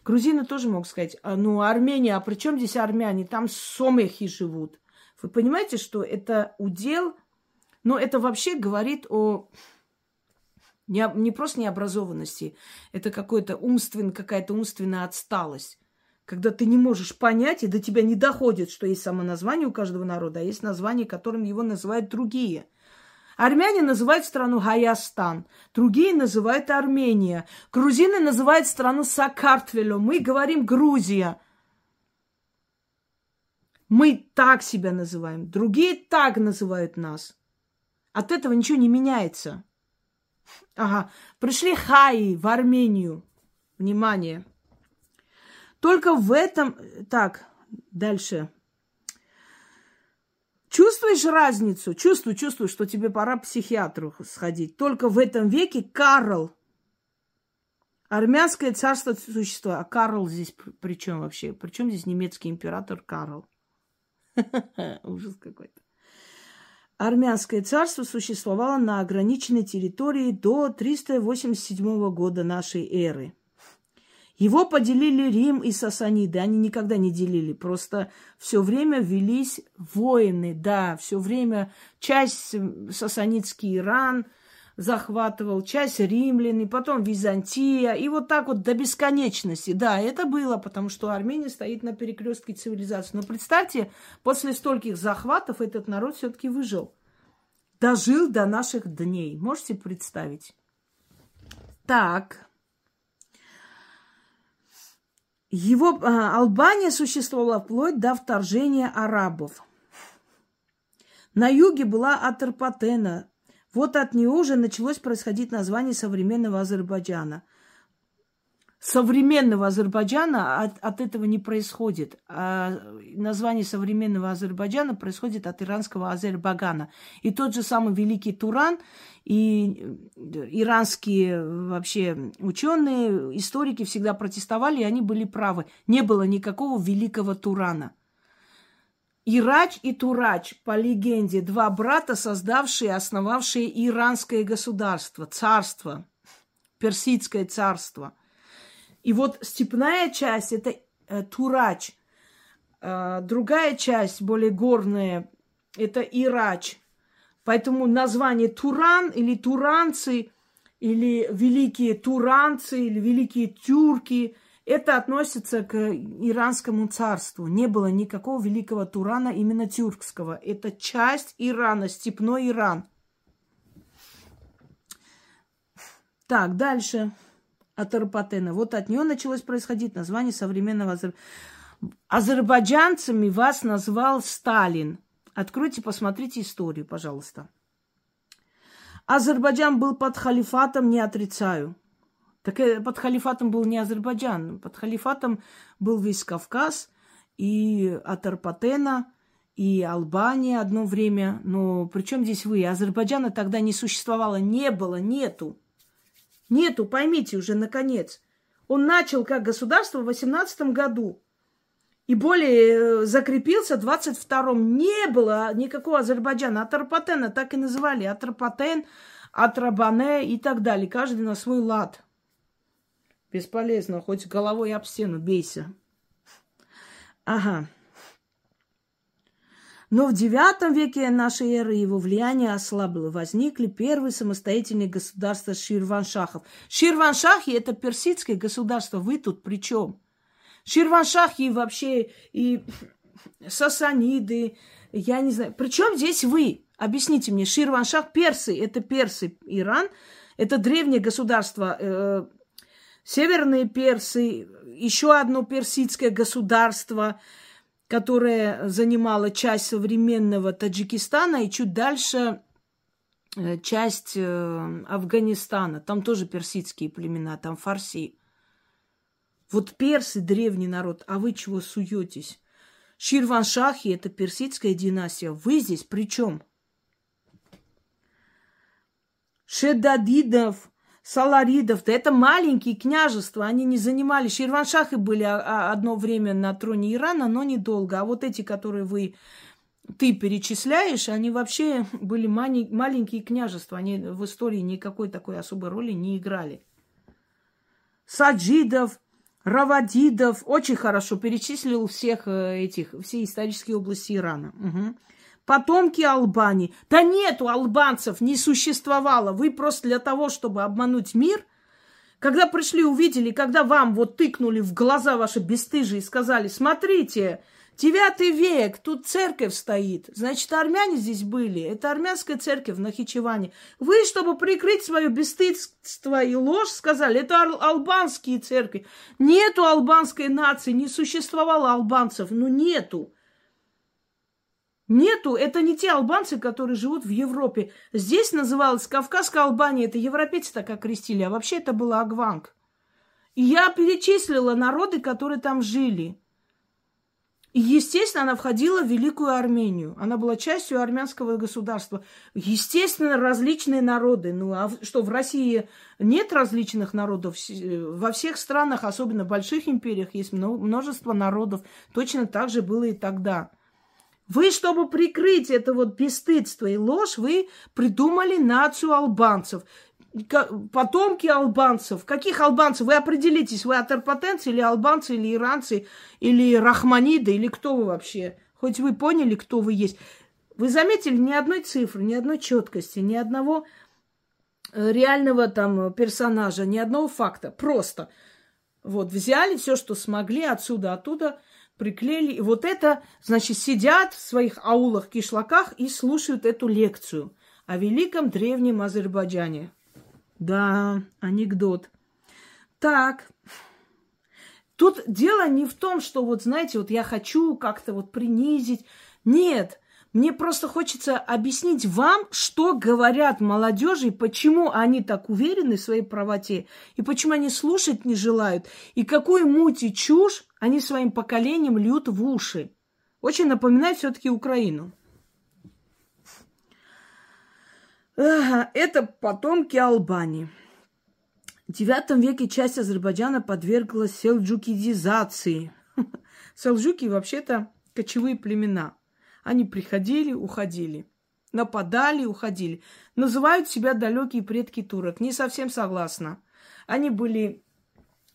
A: Грузины тоже могут сказать, а, ну, Армения, а при чем здесь армяне? Там сомехи живут. Вы понимаете, что это удел, но это вообще говорит о не, не просто необразованности, это какой-то умствен, какая-то умственная отсталость. Когда ты не можешь понять, и до тебя не доходит, что есть самоназвание у каждого народа, а есть название, которым его называют другие – Армяне называют страну Гаястан, другие называют Армения. Грузины называют страну Сакартвелю. Мы говорим Грузия. Мы так себя называем. Другие так называют нас. От этого ничего не меняется. Ага, пришли хаи в Армению. Внимание. Только в этом... Так, дальше. Чувствуешь разницу? Чувствую, чувствую, что тебе пора к психиатру сходить. Только в этом веке Карл, армянское царство существа. А Карл здесь при чем вообще? Причем здесь немецкий император Карл? Ужас какой-то. Армянское царство существовало на ограниченной территории до 387 года нашей эры. Его поделили Рим и Сасаниды. Они никогда не делили. Просто все время велись воины. Да, все время часть Сасанидский Иран захватывал, часть римлян, и потом Византия. И вот так вот до бесконечности. Да, это было, потому что Армения стоит на перекрестке цивилизации. Но представьте, после стольких захватов этот народ все-таки выжил. Дожил до наших дней. Можете представить? Так, его а, Албания существовала вплоть до вторжения арабов. На юге была Атарпатена. Вот от нее уже началось происходить название современного Азербайджана современного Азербайджана от, от этого не происходит. А название современного Азербайджана происходит от иранского Азербагана. И тот же самый великий Туран и иранские вообще ученые, историки всегда протестовали, и они были правы. Не было никакого великого Турана. Ирач и Турач, по легенде, два брата, создавшие, основавшие иранское государство, царство, персидское царство – и вот степная часть это э, Турач, э, другая часть, более горная, это Ирач. Поэтому название Туран или Туранцы, или великие туранцы, или великие тюрки, это относится к иранскому царству. Не было никакого великого Турана именно тюркского. Это часть Ирана, степной Иран. Так, дальше. Атарпатена. Вот от нее началось происходить название современного Азер... Азербайджанцами вас назвал Сталин. Откройте, посмотрите историю, пожалуйста. Азербайджан был под халифатом, не отрицаю. Так э, под халифатом был не Азербайджан, под халифатом был весь Кавказ и Атарпатена, и Албания одно время. Но при чем здесь вы? Азербайджана тогда не существовало, не было, нету. Нету, поймите уже, наконец. Он начал как государство в 18 году. И более э, закрепился в 22-м. Не было никакого Азербайджана. Атарпатена так и называли. Атарпатен, Атрабане и так далее. Каждый на свой лад. Бесполезно. Хоть головой об стену бейся. Ага. Но в IX веке нашей эры его влияние ослабло. Возникли первые самостоятельные государства ширваншахов. Ширваншахи – это персидское государство. Вы тут при чем? Ширваншахи вообще и сасаниды, я не знаю. Причем здесь вы? Объясните мне, Ширваншах, персы, это персы, Иран, это древнее государство, э, северные персы, еще одно персидское государство – которая занимала часть современного Таджикистана и чуть дальше э, часть э, Афганистана. Там тоже персидские племена, там фарси. Вот персы – древний народ, а вы чего суетесь? Ширваншахи – это персидская династия. Вы здесь при чем? Шедадидов, Саларидов, да это маленькие княжества, они не занимали. Ширваншахи были а, а, одно время на троне Ирана, но недолго. А вот эти, которые вы ты перечисляешь, они вообще были маленькие княжества. Они в истории никакой такой особой роли не играли. Саджидов, Равадидов, очень хорошо перечислил всех э, этих, все исторические области Ирана. Угу потомки Албании. Да нету албанцев, не существовало. Вы просто для того, чтобы обмануть мир, когда пришли, увидели, когда вам вот тыкнули в глаза ваши бесстыжие и сказали, смотрите, девятый век, тут церковь стоит. Значит, армяне здесь были. Это армянская церковь в Нахичеване. Вы, чтобы прикрыть свое бесстыдство и ложь, сказали, это ал- албанские церкви. Нету албанской нации, не существовало албанцев. Ну, нету. Нету, это не те албанцы, которые живут в Европе. Здесь называлась Кавказская Албания, это европейцы так окрестили, а вообще это была Агванг. И я перечислила народы, которые там жили. И, естественно, она входила в Великую Армению. Она была частью армянского государства. Естественно, различные народы. Ну, а что, в России нет различных народов? Во всех странах, особенно в больших империях, есть множество народов. Точно так же было и тогда. Вы, чтобы прикрыть это вот бесстыдство и ложь, вы придумали нацию албанцев. Потомки албанцев. Каких албанцев? Вы определитесь, вы атерпотенцы или албанцы, или иранцы, или рахманиды, или кто вы вообще? Хоть вы поняли, кто вы есть. Вы заметили ни одной цифры, ни одной четкости, ни одного э, реального там персонажа, ни одного факта. Просто вот взяли все, что смогли отсюда, оттуда – приклеили. И вот это, значит, сидят в своих аулах, кишлаках и слушают эту лекцию о великом древнем Азербайджане. Да, анекдот. Так, тут дело не в том, что вот, знаете, вот я хочу как-то вот принизить. Нет, мне просто хочется объяснить вам, что говорят молодежи, почему они так уверены в своей правоте, и почему они слушать не желают, и какую муть и чушь они своим поколением льют в уши. Очень напоминает все-таки Украину. Это потомки Албании. В IX веке часть Азербайджана подверглась селджукидизации. Селджуки вообще-то кочевые племена – они приходили, уходили. Нападали, уходили. Называют себя далекие предки турок. Не совсем согласна. Они были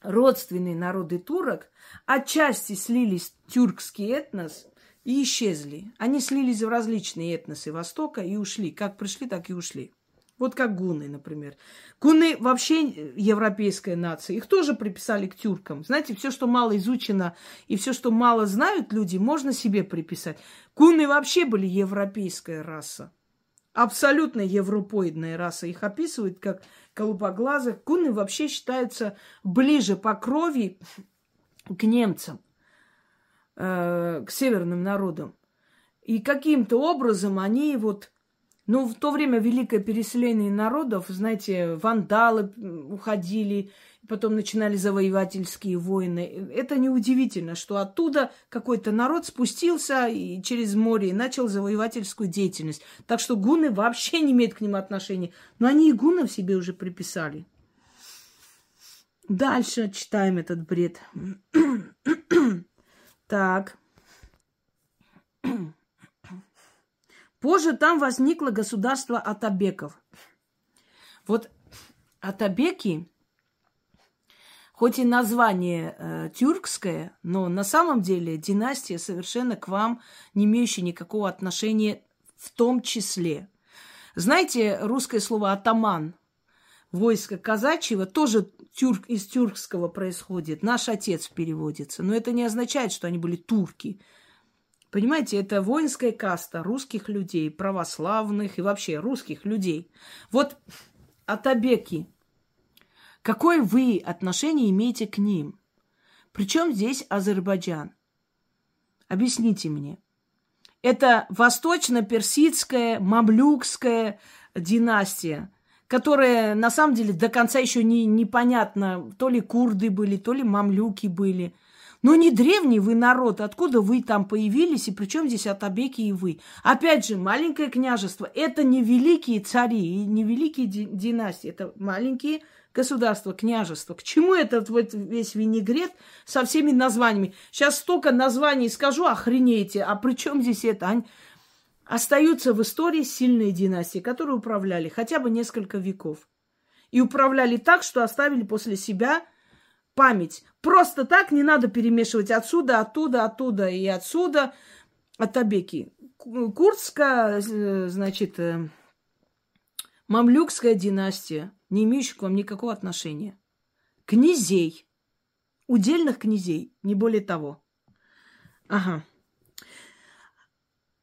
A: родственные народы турок, отчасти слились тюркский этнос и исчезли. Они слились в различные этносы Востока и ушли. Как пришли, так и ушли. Вот как гуны, например. Гуны вообще европейская нация. Их тоже приписали к тюркам. Знаете, все, что мало изучено и все, что мало знают люди, можно себе приписать. Гуны вообще были европейская раса. Абсолютно европоидная раса. Их описывают как голубоглазых. Гуны вообще считаются ближе по крови к немцам, э, к северным народам. И каким-то образом они вот ну, в то время великое переселение народов, знаете, вандалы уходили, потом начинали завоевательские войны. Это неудивительно, что оттуда какой-то народ спустился и через море и начал завоевательскую деятельность. Так что гуны вообще не имеют к ним отношения. Но они и гунов себе уже приписали. Дальше читаем этот бред. так. Позже там возникло государство Атабеков. Вот Атабеки хоть и название э, тюркское, но на самом деле династия совершенно к вам не имеющая никакого отношения в том числе. Знаете, русское слово «атаман» войско казачьего тоже тюрк, из тюркского происходит. Наш отец переводится. Но это не означает, что они были турки. Понимаете, это воинская каста русских людей, православных и вообще русских людей. Вот атабеки – Какое вы отношение имеете к ним? Причем здесь Азербайджан? Объясните мне. Это восточно-персидская, мамлюкская династия, которая на самом деле до конца еще не, непонятно, то ли курды были, то ли мамлюки были. Но не древний вы народ, откуда вы там появились, и причем здесь Атабеки и вы. Опять же, маленькое княжество – это не великие цари и не великие династии, это маленькие государство, княжество. К чему этот вот весь винегрет со всеми названиями? Сейчас столько названий скажу, охренеете. А при чем здесь это? Они остаются в истории сильные династии, которые управляли хотя бы несколько веков. И управляли так, что оставили после себя память. Просто так не надо перемешивать отсюда, оттуда, оттуда и отсюда. Атабеки. Курдская, э, значит, э, мамлюкская династия не имеющих к вам никакого отношения. Князей. Удельных князей, не более того. Ага.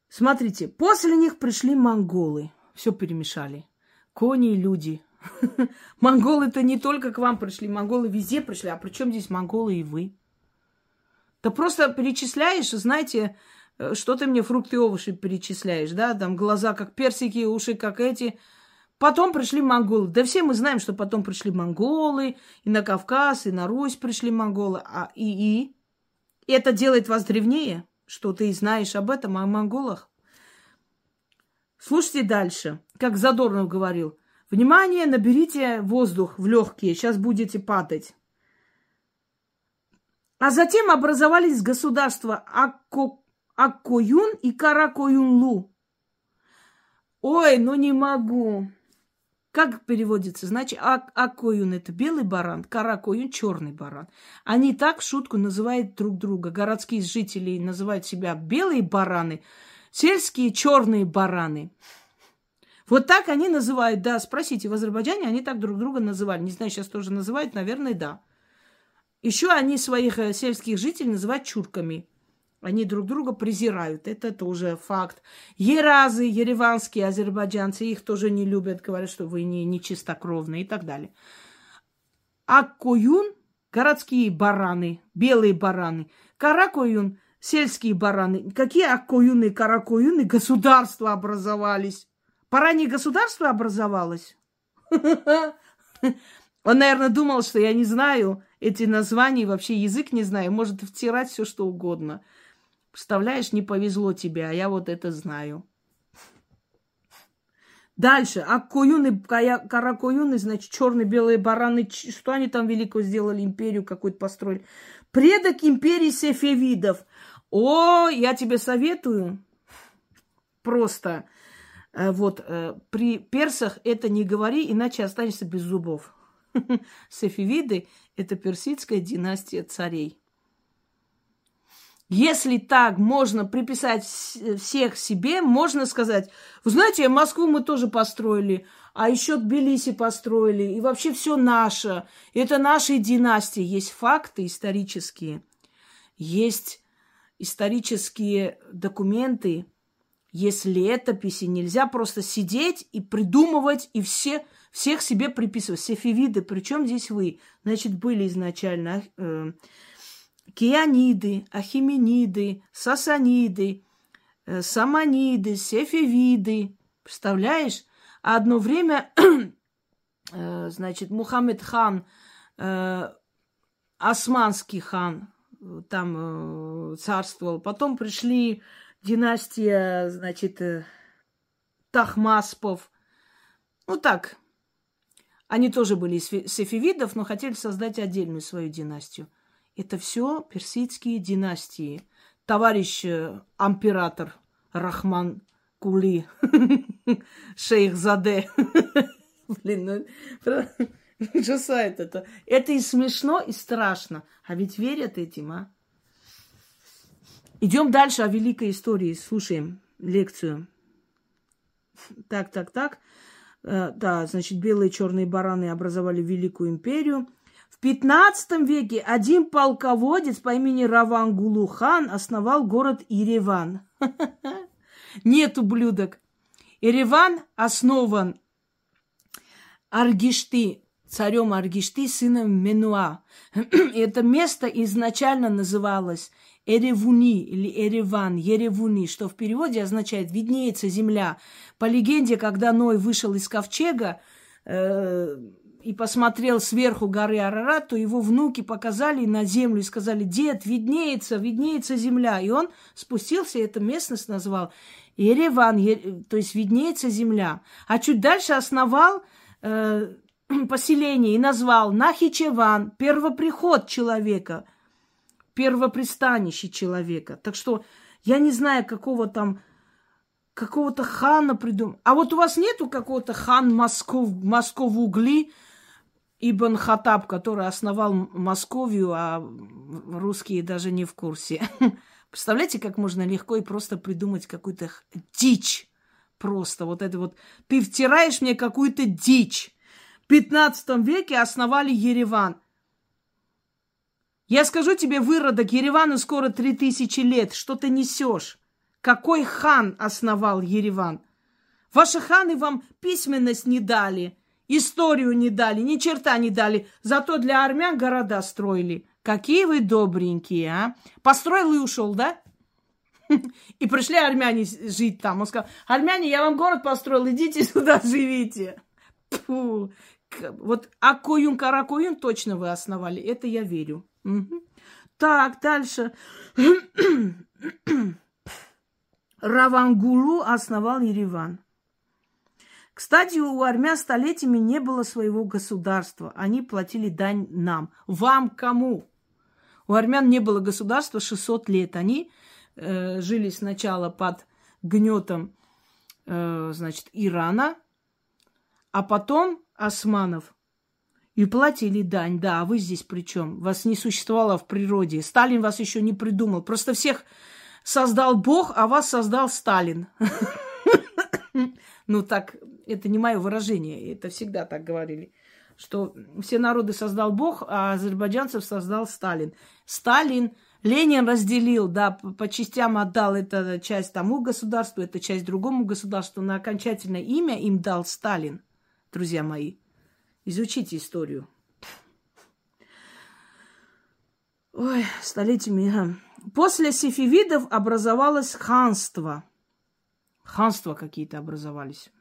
A: Смотрите, после них пришли монголы. Все перемешали. Кони и люди. Монголы-то не только к вам пришли, монголы везде пришли. А при чем здесь монголы и вы? Да просто перечисляешь, знаете, э, что ты мне фрукты и овощи перечисляешь, да? Там глаза как персики, уши как эти – Потом пришли монголы. Да все мы знаем, что потом пришли монголы, и на Кавказ, и на Русь пришли монголы. А и, и? это делает вас древнее, что ты знаешь об этом, о монголах. Слушайте дальше. Как Задорнов говорил. Внимание, наберите воздух в легкие, сейчас будете падать. А затем образовались государства Акко, Аккоюн и Каракоюнлу. Ой, ну не могу. Как переводится? Значит, а, акоюн это белый баран, каракоюн черный баран. Они так в шутку называют друг друга. Городские жители называют себя белые бараны, сельские черные бараны. Вот так они называют, да, спросите, в Азербайджане они так друг друга называли. Не знаю, сейчас тоже называют, наверное, да. Еще они своих э, сельских жителей называют чурками. Они друг друга презирают. Это тоже факт. Еразы, ереванские азербайджанцы, их тоже не любят, говорят, что вы не, не чистокровные и так далее. Аккоюн – городские бараны, белые бараны. Каракоюн – сельские бараны. Какие аккоюны и каракоюны? Государства образовались. Пора не государство образовалось. Он, наверное, думал, что я не знаю эти названия, вообще язык не знаю, может втирать все, что угодно. Представляешь, не повезло тебе, а я вот это знаю. Дальше. Аккоюны, каракоюны, значит, черные белые бараны. Что они там великого сделали? Империю какую-то построили. Предок империи сефевидов. О, я тебе советую. Просто э, вот э, при персах это не говори, иначе останешься без зубов. Сефевиды – это персидская династия царей. Если так можно приписать всех себе, можно сказать, вы знаете, Москву мы тоже построили, а еще Тбилиси построили, и вообще все наше. Это наши династии. Есть факты исторические, есть исторические документы, есть летописи. Нельзя просто сидеть и придумывать, и все, всех себе приписывать. Сефевиды, причем здесь вы? Значит, были изначально э, кианиды, ахимениды, сасаниды, э, саманиды, сефевиды. Представляешь? А одно время, э, значит, Мухаммед хан э, османский хан там царствовал. Потом пришли династия, значит, Тахмаспов. Ну так, они тоже были из сефевидов, но хотели создать отдельную свою династию. Это все персидские династии. Товарищ э, император Рахман Кули, шейх Заде. Блин, ну, ужасает это. Это и смешно, и страшно. А ведь верят этим, а? Идем дальше о великой истории. Слушаем лекцию. Так, так, так. Э, да, значит, белые и черные бараны образовали Великую империю. 15 веке один полководец по имени Равангулу хан основал город Иреван. Нет, ублюдок. Ереван основан Аргишты, царем Аргишты, сыном Менуа. Это место изначально называлось Эревуни или Эреван, Еревуни, что в переводе означает «виднеется земля». По легенде, когда Ной вышел из ковчега э, и посмотрел сверху горы Арарат, то его внуки показали на землю и сказали «Дед, виднеется, виднеется земля». И он спустился и эту местность назвал Ереван, е, то есть виднеется земля. А чуть дальше основал э, поселение и назвал Нахичеван, первоприход человека – первопристанище человека. Так что я не знаю, какого там какого-то хана придумал. А вот у вас нету какого-то хан Москов, Москов угли, Ибн Хатаб, который основал Московию, а русские даже не в курсе. Представляете, как можно легко и просто придумать какую-то дичь. Просто вот это вот. Ты втираешь мне какую-то дичь. В 15 веке основали Ереван. Я скажу тебе, выродок, Еревану скоро три тысячи лет. Что ты несешь? Какой хан основал Ереван? Ваши ханы вам письменность не дали, историю не дали, ни черта не дали. Зато для армян города строили. Какие вы добренькие, а? Построил и ушел, да? И пришли армяне жить там. Он сказал, армяне, я вам город построил, идите сюда, живите. Фу. Вот Акоюн, Каракоюн точно вы основали, это я верю. Угу. Так, дальше. Равангулу основал Ереван. Кстати, у армян столетиями не было своего государства. Они платили дань нам. Вам кому? У армян не было государства 600 лет. Они э, жили сначала под гнетом, э, значит, Ирана, а потом османов. И платили дань, да, а вы здесь при чем? Вас не существовало в природе. Сталин вас еще не придумал. Просто всех создал Бог, а вас создал Сталин. Ну так, это не мое выражение, это всегда так говорили, что все народы создал Бог, а азербайджанцев создал Сталин. Сталин, Ленин разделил, да, по частям отдал эту часть тому государству, эту часть другому государству, на окончательное имя им дал Сталин, друзья мои. Изучите историю. Ой, столетиями. Ага. После сефевидов образовалось ханство. Ханства какие-то образовались.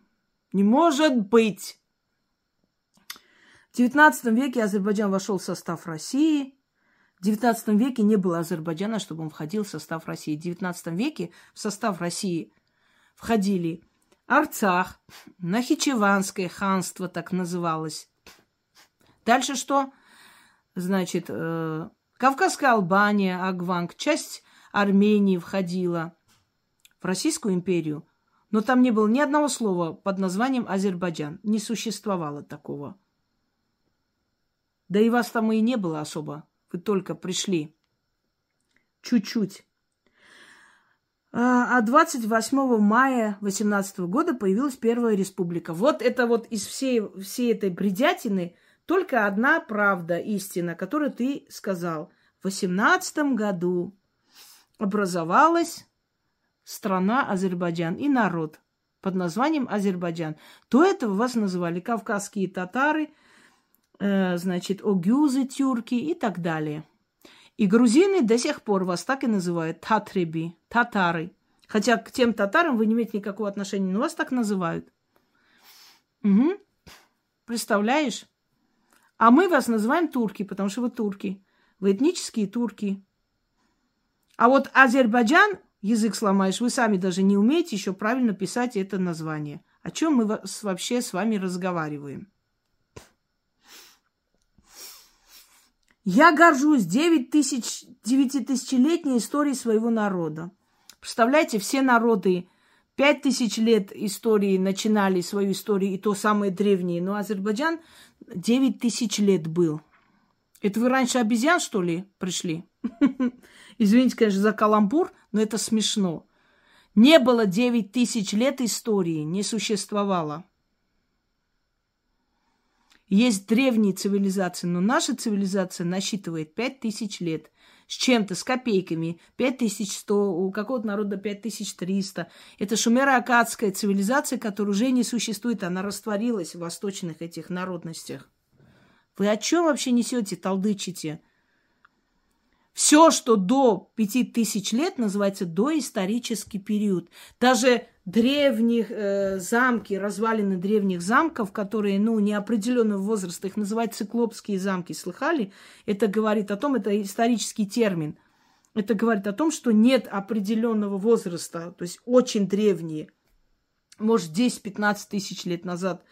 A: Не может быть! В XIX веке Азербайджан вошел в состав России. В XIX веке не было Азербайджана, чтобы он входил в состав России. В XIX веке в состав России входили Арцах, Нахичеванское ханство так называлось, Дальше что? Значит, э, Кавказская Албания, Агванг, часть Армении входила в Российскую империю, но там не было ни одного слова под названием Азербайджан. Не существовало такого. Да и вас там и не было особо. Вы только пришли. Чуть-чуть. А 28 а мая 18 года появилась Первая Республика. Вот это вот из всей, всей этой бредятины только одна правда, истина, которую ты сказал. В восемнадцатом году образовалась страна Азербайджан и народ под названием Азербайджан. До этого вас называли кавказские татары, э, значит, огюзы, тюрки и так далее. И грузины до сих пор вас так и называют татреби, татары. Хотя к тем татарам вы не имеете никакого отношения, но вас так называют. Угу. Представляешь? А мы вас называем турки, потому что вы турки. Вы этнические турки. А вот Азербайджан, язык сломаешь, вы сами даже не умеете еще правильно писать это название. О чем мы вообще с вами разговариваем? Я горжусь 9 тысяч, 9 тысячелетней историей своего народа. Представляете, все народы пять тысяч лет истории начинали свою историю, и то самые древние. Но Азербайджан 9 тысяч лет был. Это вы раньше обезьян, что ли, пришли? Извините, конечно, за каламбур, но это смешно. Не было 9 тысяч лет истории, не существовало. Есть древние цивилизации, но наша цивилизация насчитывает 5 тысяч лет. С чем-то, с копейками. 5100, у какого-то народа 5300. Это шумеро-акадская цивилизация, которая уже не существует. Она растворилась в восточных этих народностях. Вы о чем вообще несете, толдычите? Все, что до пяти тысяч лет, называется доисторический период. Даже древних э, замки, развалины древних замков, которые, ну, неопределенного возраста, их называют циклопские замки, слыхали? Это говорит о том, это исторический термин. Это говорит о том, что нет определенного возраста, то есть очень древние, может, 10-15 тысяч лет назад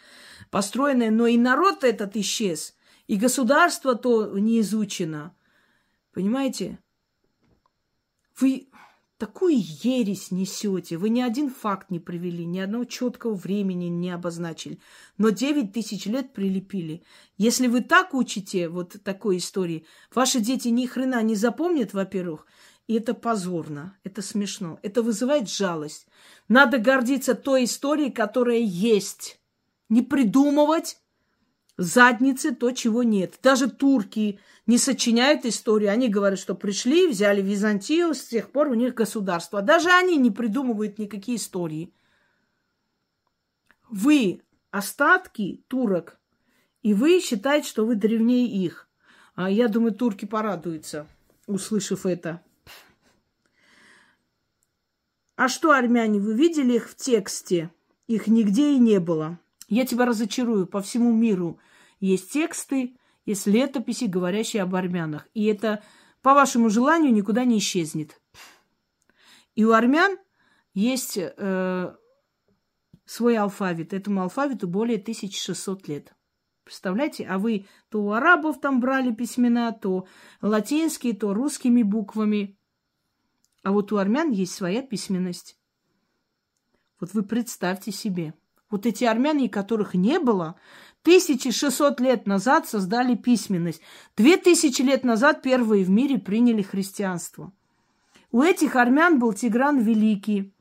A: построенные, но и народ этот исчез, и государство то не изучено – Понимаете? Вы такую ересь несете. Вы ни один факт не привели, ни одного четкого времени не обозначили. Но 9 тысяч лет прилепили. Если вы так учите вот такой истории, ваши дети ни хрена не запомнят, во-первых, и это позорно, это смешно, это вызывает жалость. Надо гордиться той историей, которая есть. Не придумывать задницы то, чего нет. Даже турки не сочиняют историю. Они говорят, что пришли, взяли Византию, с тех пор у них государство. Даже они не придумывают никакие истории. Вы остатки турок, и вы считаете, что вы древнее их. А я думаю, турки порадуются, услышав это. А что армяне? Вы видели их в тексте? Их нигде и не было. Я тебя разочарую. По всему миру есть тексты, есть летописи, говорящие об армянах. И это по вашему желанию никуда не исчезнет. И у армян есть э, свой алфавит. Этому алфавиту более 1600 лет. Представляете? А вы то у арабов там брали письмена, то латинские, то русскими буквами. А вот у армян есть своя письменность. Вот вы представьте себе – вот эти армяне, которых не было, 1600 лет назад создали письменность. 2000 лет назад первые в мире приняли христианство. У этих армян был Тигран Великий,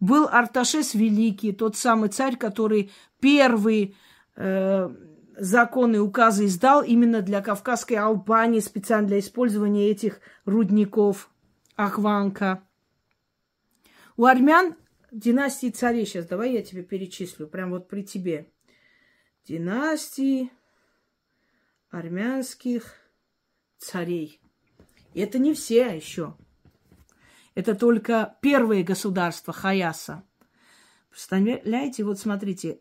A: был Арташес Великий, тот самый царь, который первый э, законы, указы издал именно для Кавказской Албании, специально для использования этих рудников Ахванка. У армян династии царей сейчас, давай я тебе перечислю, прям вот при тебе. Династии армянских царей. И это не все еще. Это только первое государство Хаяса. Представляете, вот смотрите,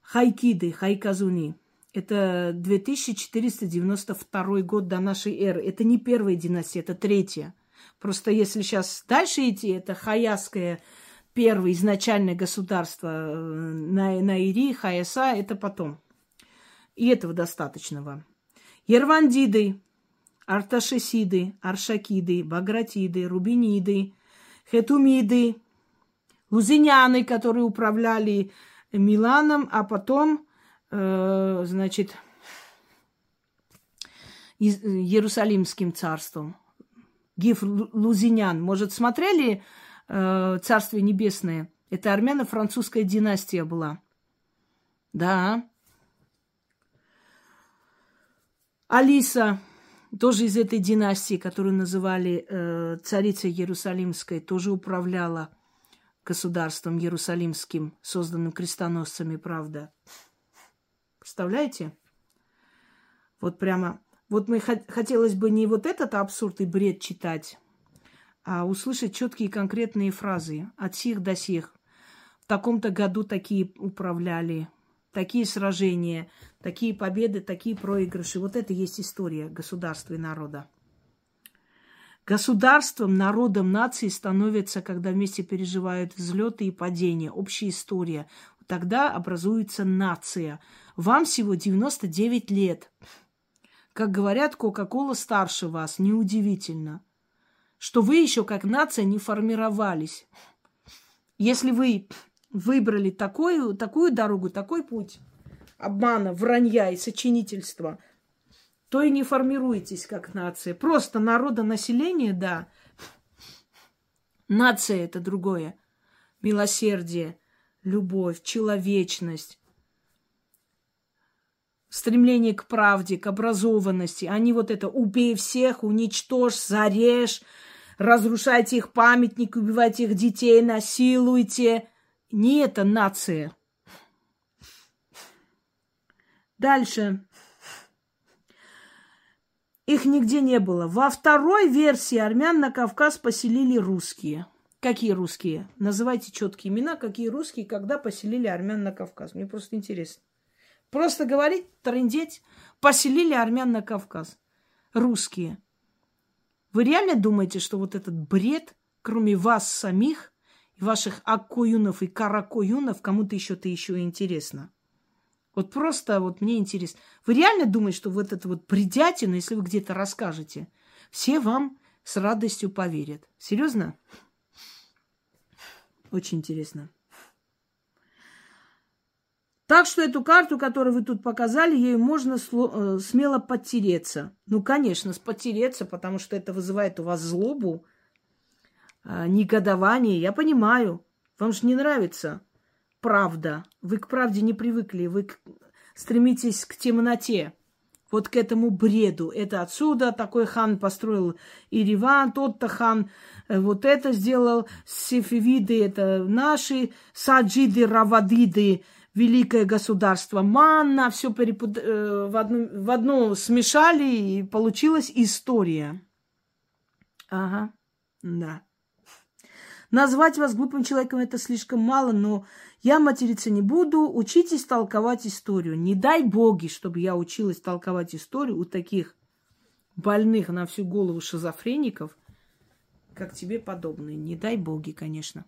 A: Хайкиды, Хайказуни. Это 2492 год до нашей эры. Это не первая династия, это третья. Просто если сейчас дальше идти, это Хаяская первое изначальное государство э, на, Наири, Хаяса, это потом. И этого достаточно вам. Ервандиды, Арташесиды, Аршакиды, Багратиды, Рубиниды, Хетумиды, Лузиняны, которые управляли Миланом, а потом, э, значит, Иерусалимским царством. Гиф Лузинян. Может, смотрели э, Царствие Небесное. Это армяно-французская династия была. Да. Алиса, тоже из этой династии, которую называли э, царицей Иерусалимской, тоже управляла государством Иерусалимским, созданным крестоносцами, правда. Представляете? Вот прямо... Вот мы хотелось бы не вот этот абсурд и бред читать, а услышать четкие конкретные фразы от сих до сих. В таком-то году такие управляли. такие сражения, такие победы, такие проигрыши. Вот это есть история государства и народа. Государством, народом, нацией становится, когда вместе переживают взлеты и падения, общая история. Тогда образуется нация. Вам всего 99 лет. Как говорят, Кока-Кола старше вас. Неудивительно, что вы еще как нация не формировались. Если вы выбрали такую, такую дорогу, такой путь обмана, вранья и сочинительства, то и не формируетесь как нация. Просто народонаселение, да. Нация это другое. Милосердие, любовь, человечность, стремление к правде, к образованности. Они вот это убей всех, уничтожь, зарежь, разрушайте их памятник, убивайте их детей, насилуйте. Не это нация. Дальше. Их нигде не было. Во второй версии армян на Кавказ поселили русские. Какие русские? Называйте четкие имена, какие русские, когда поселили армян на Кавказ. Мне просто интересно. Просто говорить, трындеть. Поселили армян на Кавказ. Русские. Вы реально думаете, что вот этот бред, кроме вас самих, ваших аккоюнов и каракоюнов, кому-то еще-то еще интересно? Вот просто вот мне интересно. Вы реально думаете, что вот это вот бредятину, если вы где-то расскажете, все вам с радостью поверят? Серьезно? Очень интересно. Так что эту карту, которую вы тут показали, ей можно э, смело подтереться. Ну, конечно, потереться, потому что это вызывает у вас злобу, э, негодование. Я понимаю. Вам же не нравится правда. Вы к правде не привыкли. Вы стремитесь к темноте. Вот к этому бреду. Это отсюда такой хан построил Ириван, тот-то хан э, вот это сделал. Сефевиды это наши, саджиды, равадиды – великое государство Манна, все перепут... Э, в, одну... в одно смешали, и получилась история. Ага, да. Назвать вас глупым человеком это слишком мало, но я материться не буду. Учитесь толковать историю. Не дай боги, чтобы я училась толковать историю у таких больных на всю голову шизофреников, как тебе подобные. Не дай боги, конечно.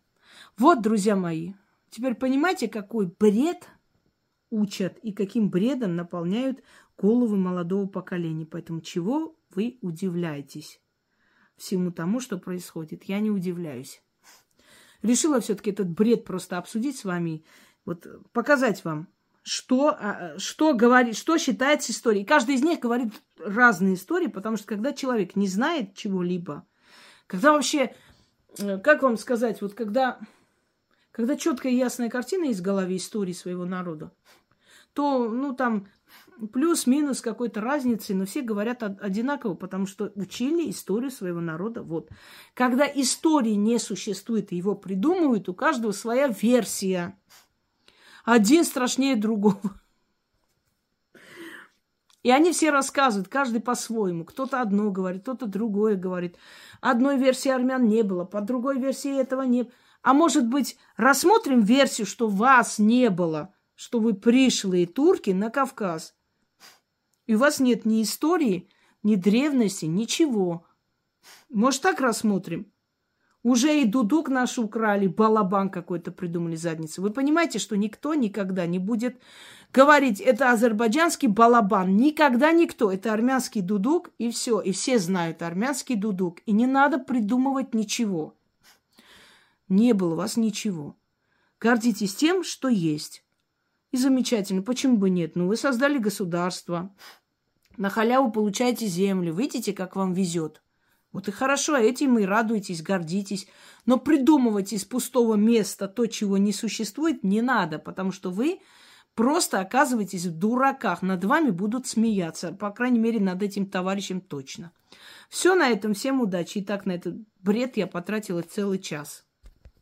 A: Вот, друзья мои, Теперь понимаете, какой бред учат и каким бредом наполняют головы молодого поколения. Поэтому чего вы удивляетесь всему тому, что происходит? Я не удивляюсь. Решила все-таки этот бред просто обсудить с вами, вот показать вам, что, а, что говорит, что считается историей. Каждый из них говорит разные истории, потому что когда человек не знает чего-либо, когда вообще, э, как вам сказать, вот когда когда четкая и ясная картина есть в голове истории своего народа, то, ну, там плюс-минус какой-то разницы, но все говорят одинаково, потому что учили историю своего народа. Вот. Когда истории не существует, и его придумывают, у каждого своя версия. Один страшнее другого. И они все рассказывают, каждый по-своему. Кто-то одно говорит, кто-то другое говорит. Одной версии армян не было, по другой версии этого не было. А может быть, рассмотрим версию, что вас не было, что вы пришлые турки на Кавказ. И у вас нет ни истории, ни древности, ничего. Может, так рассмотрим? Уже и дудук наш украли, балабан какой-то придумали задницу. Вы понимаете, что никто никогда не будет говорить, это азербайджанский балабан. Никогда никто. Это армянский дудук, и все. И все знают армянский дудук. И не надо придумывать ничего. Не было у вас ничего. Гордитесь тем, что есть. И замечательно. Почему бы нет? Ну, вы создали государство. На халяву получаете землю. Видите, как вам везет. Вот и хорошо, этим и радуйтесь, гордитесь. Но придумывать из пустого места то, чего не существует, не надо, потому что вы просто оказываетесь в дураках. Над вами будут смеяться. По крайней мере, над этим товарищем точно. Все на этом. Всем удачи. И так на этот бред я потратила целый час.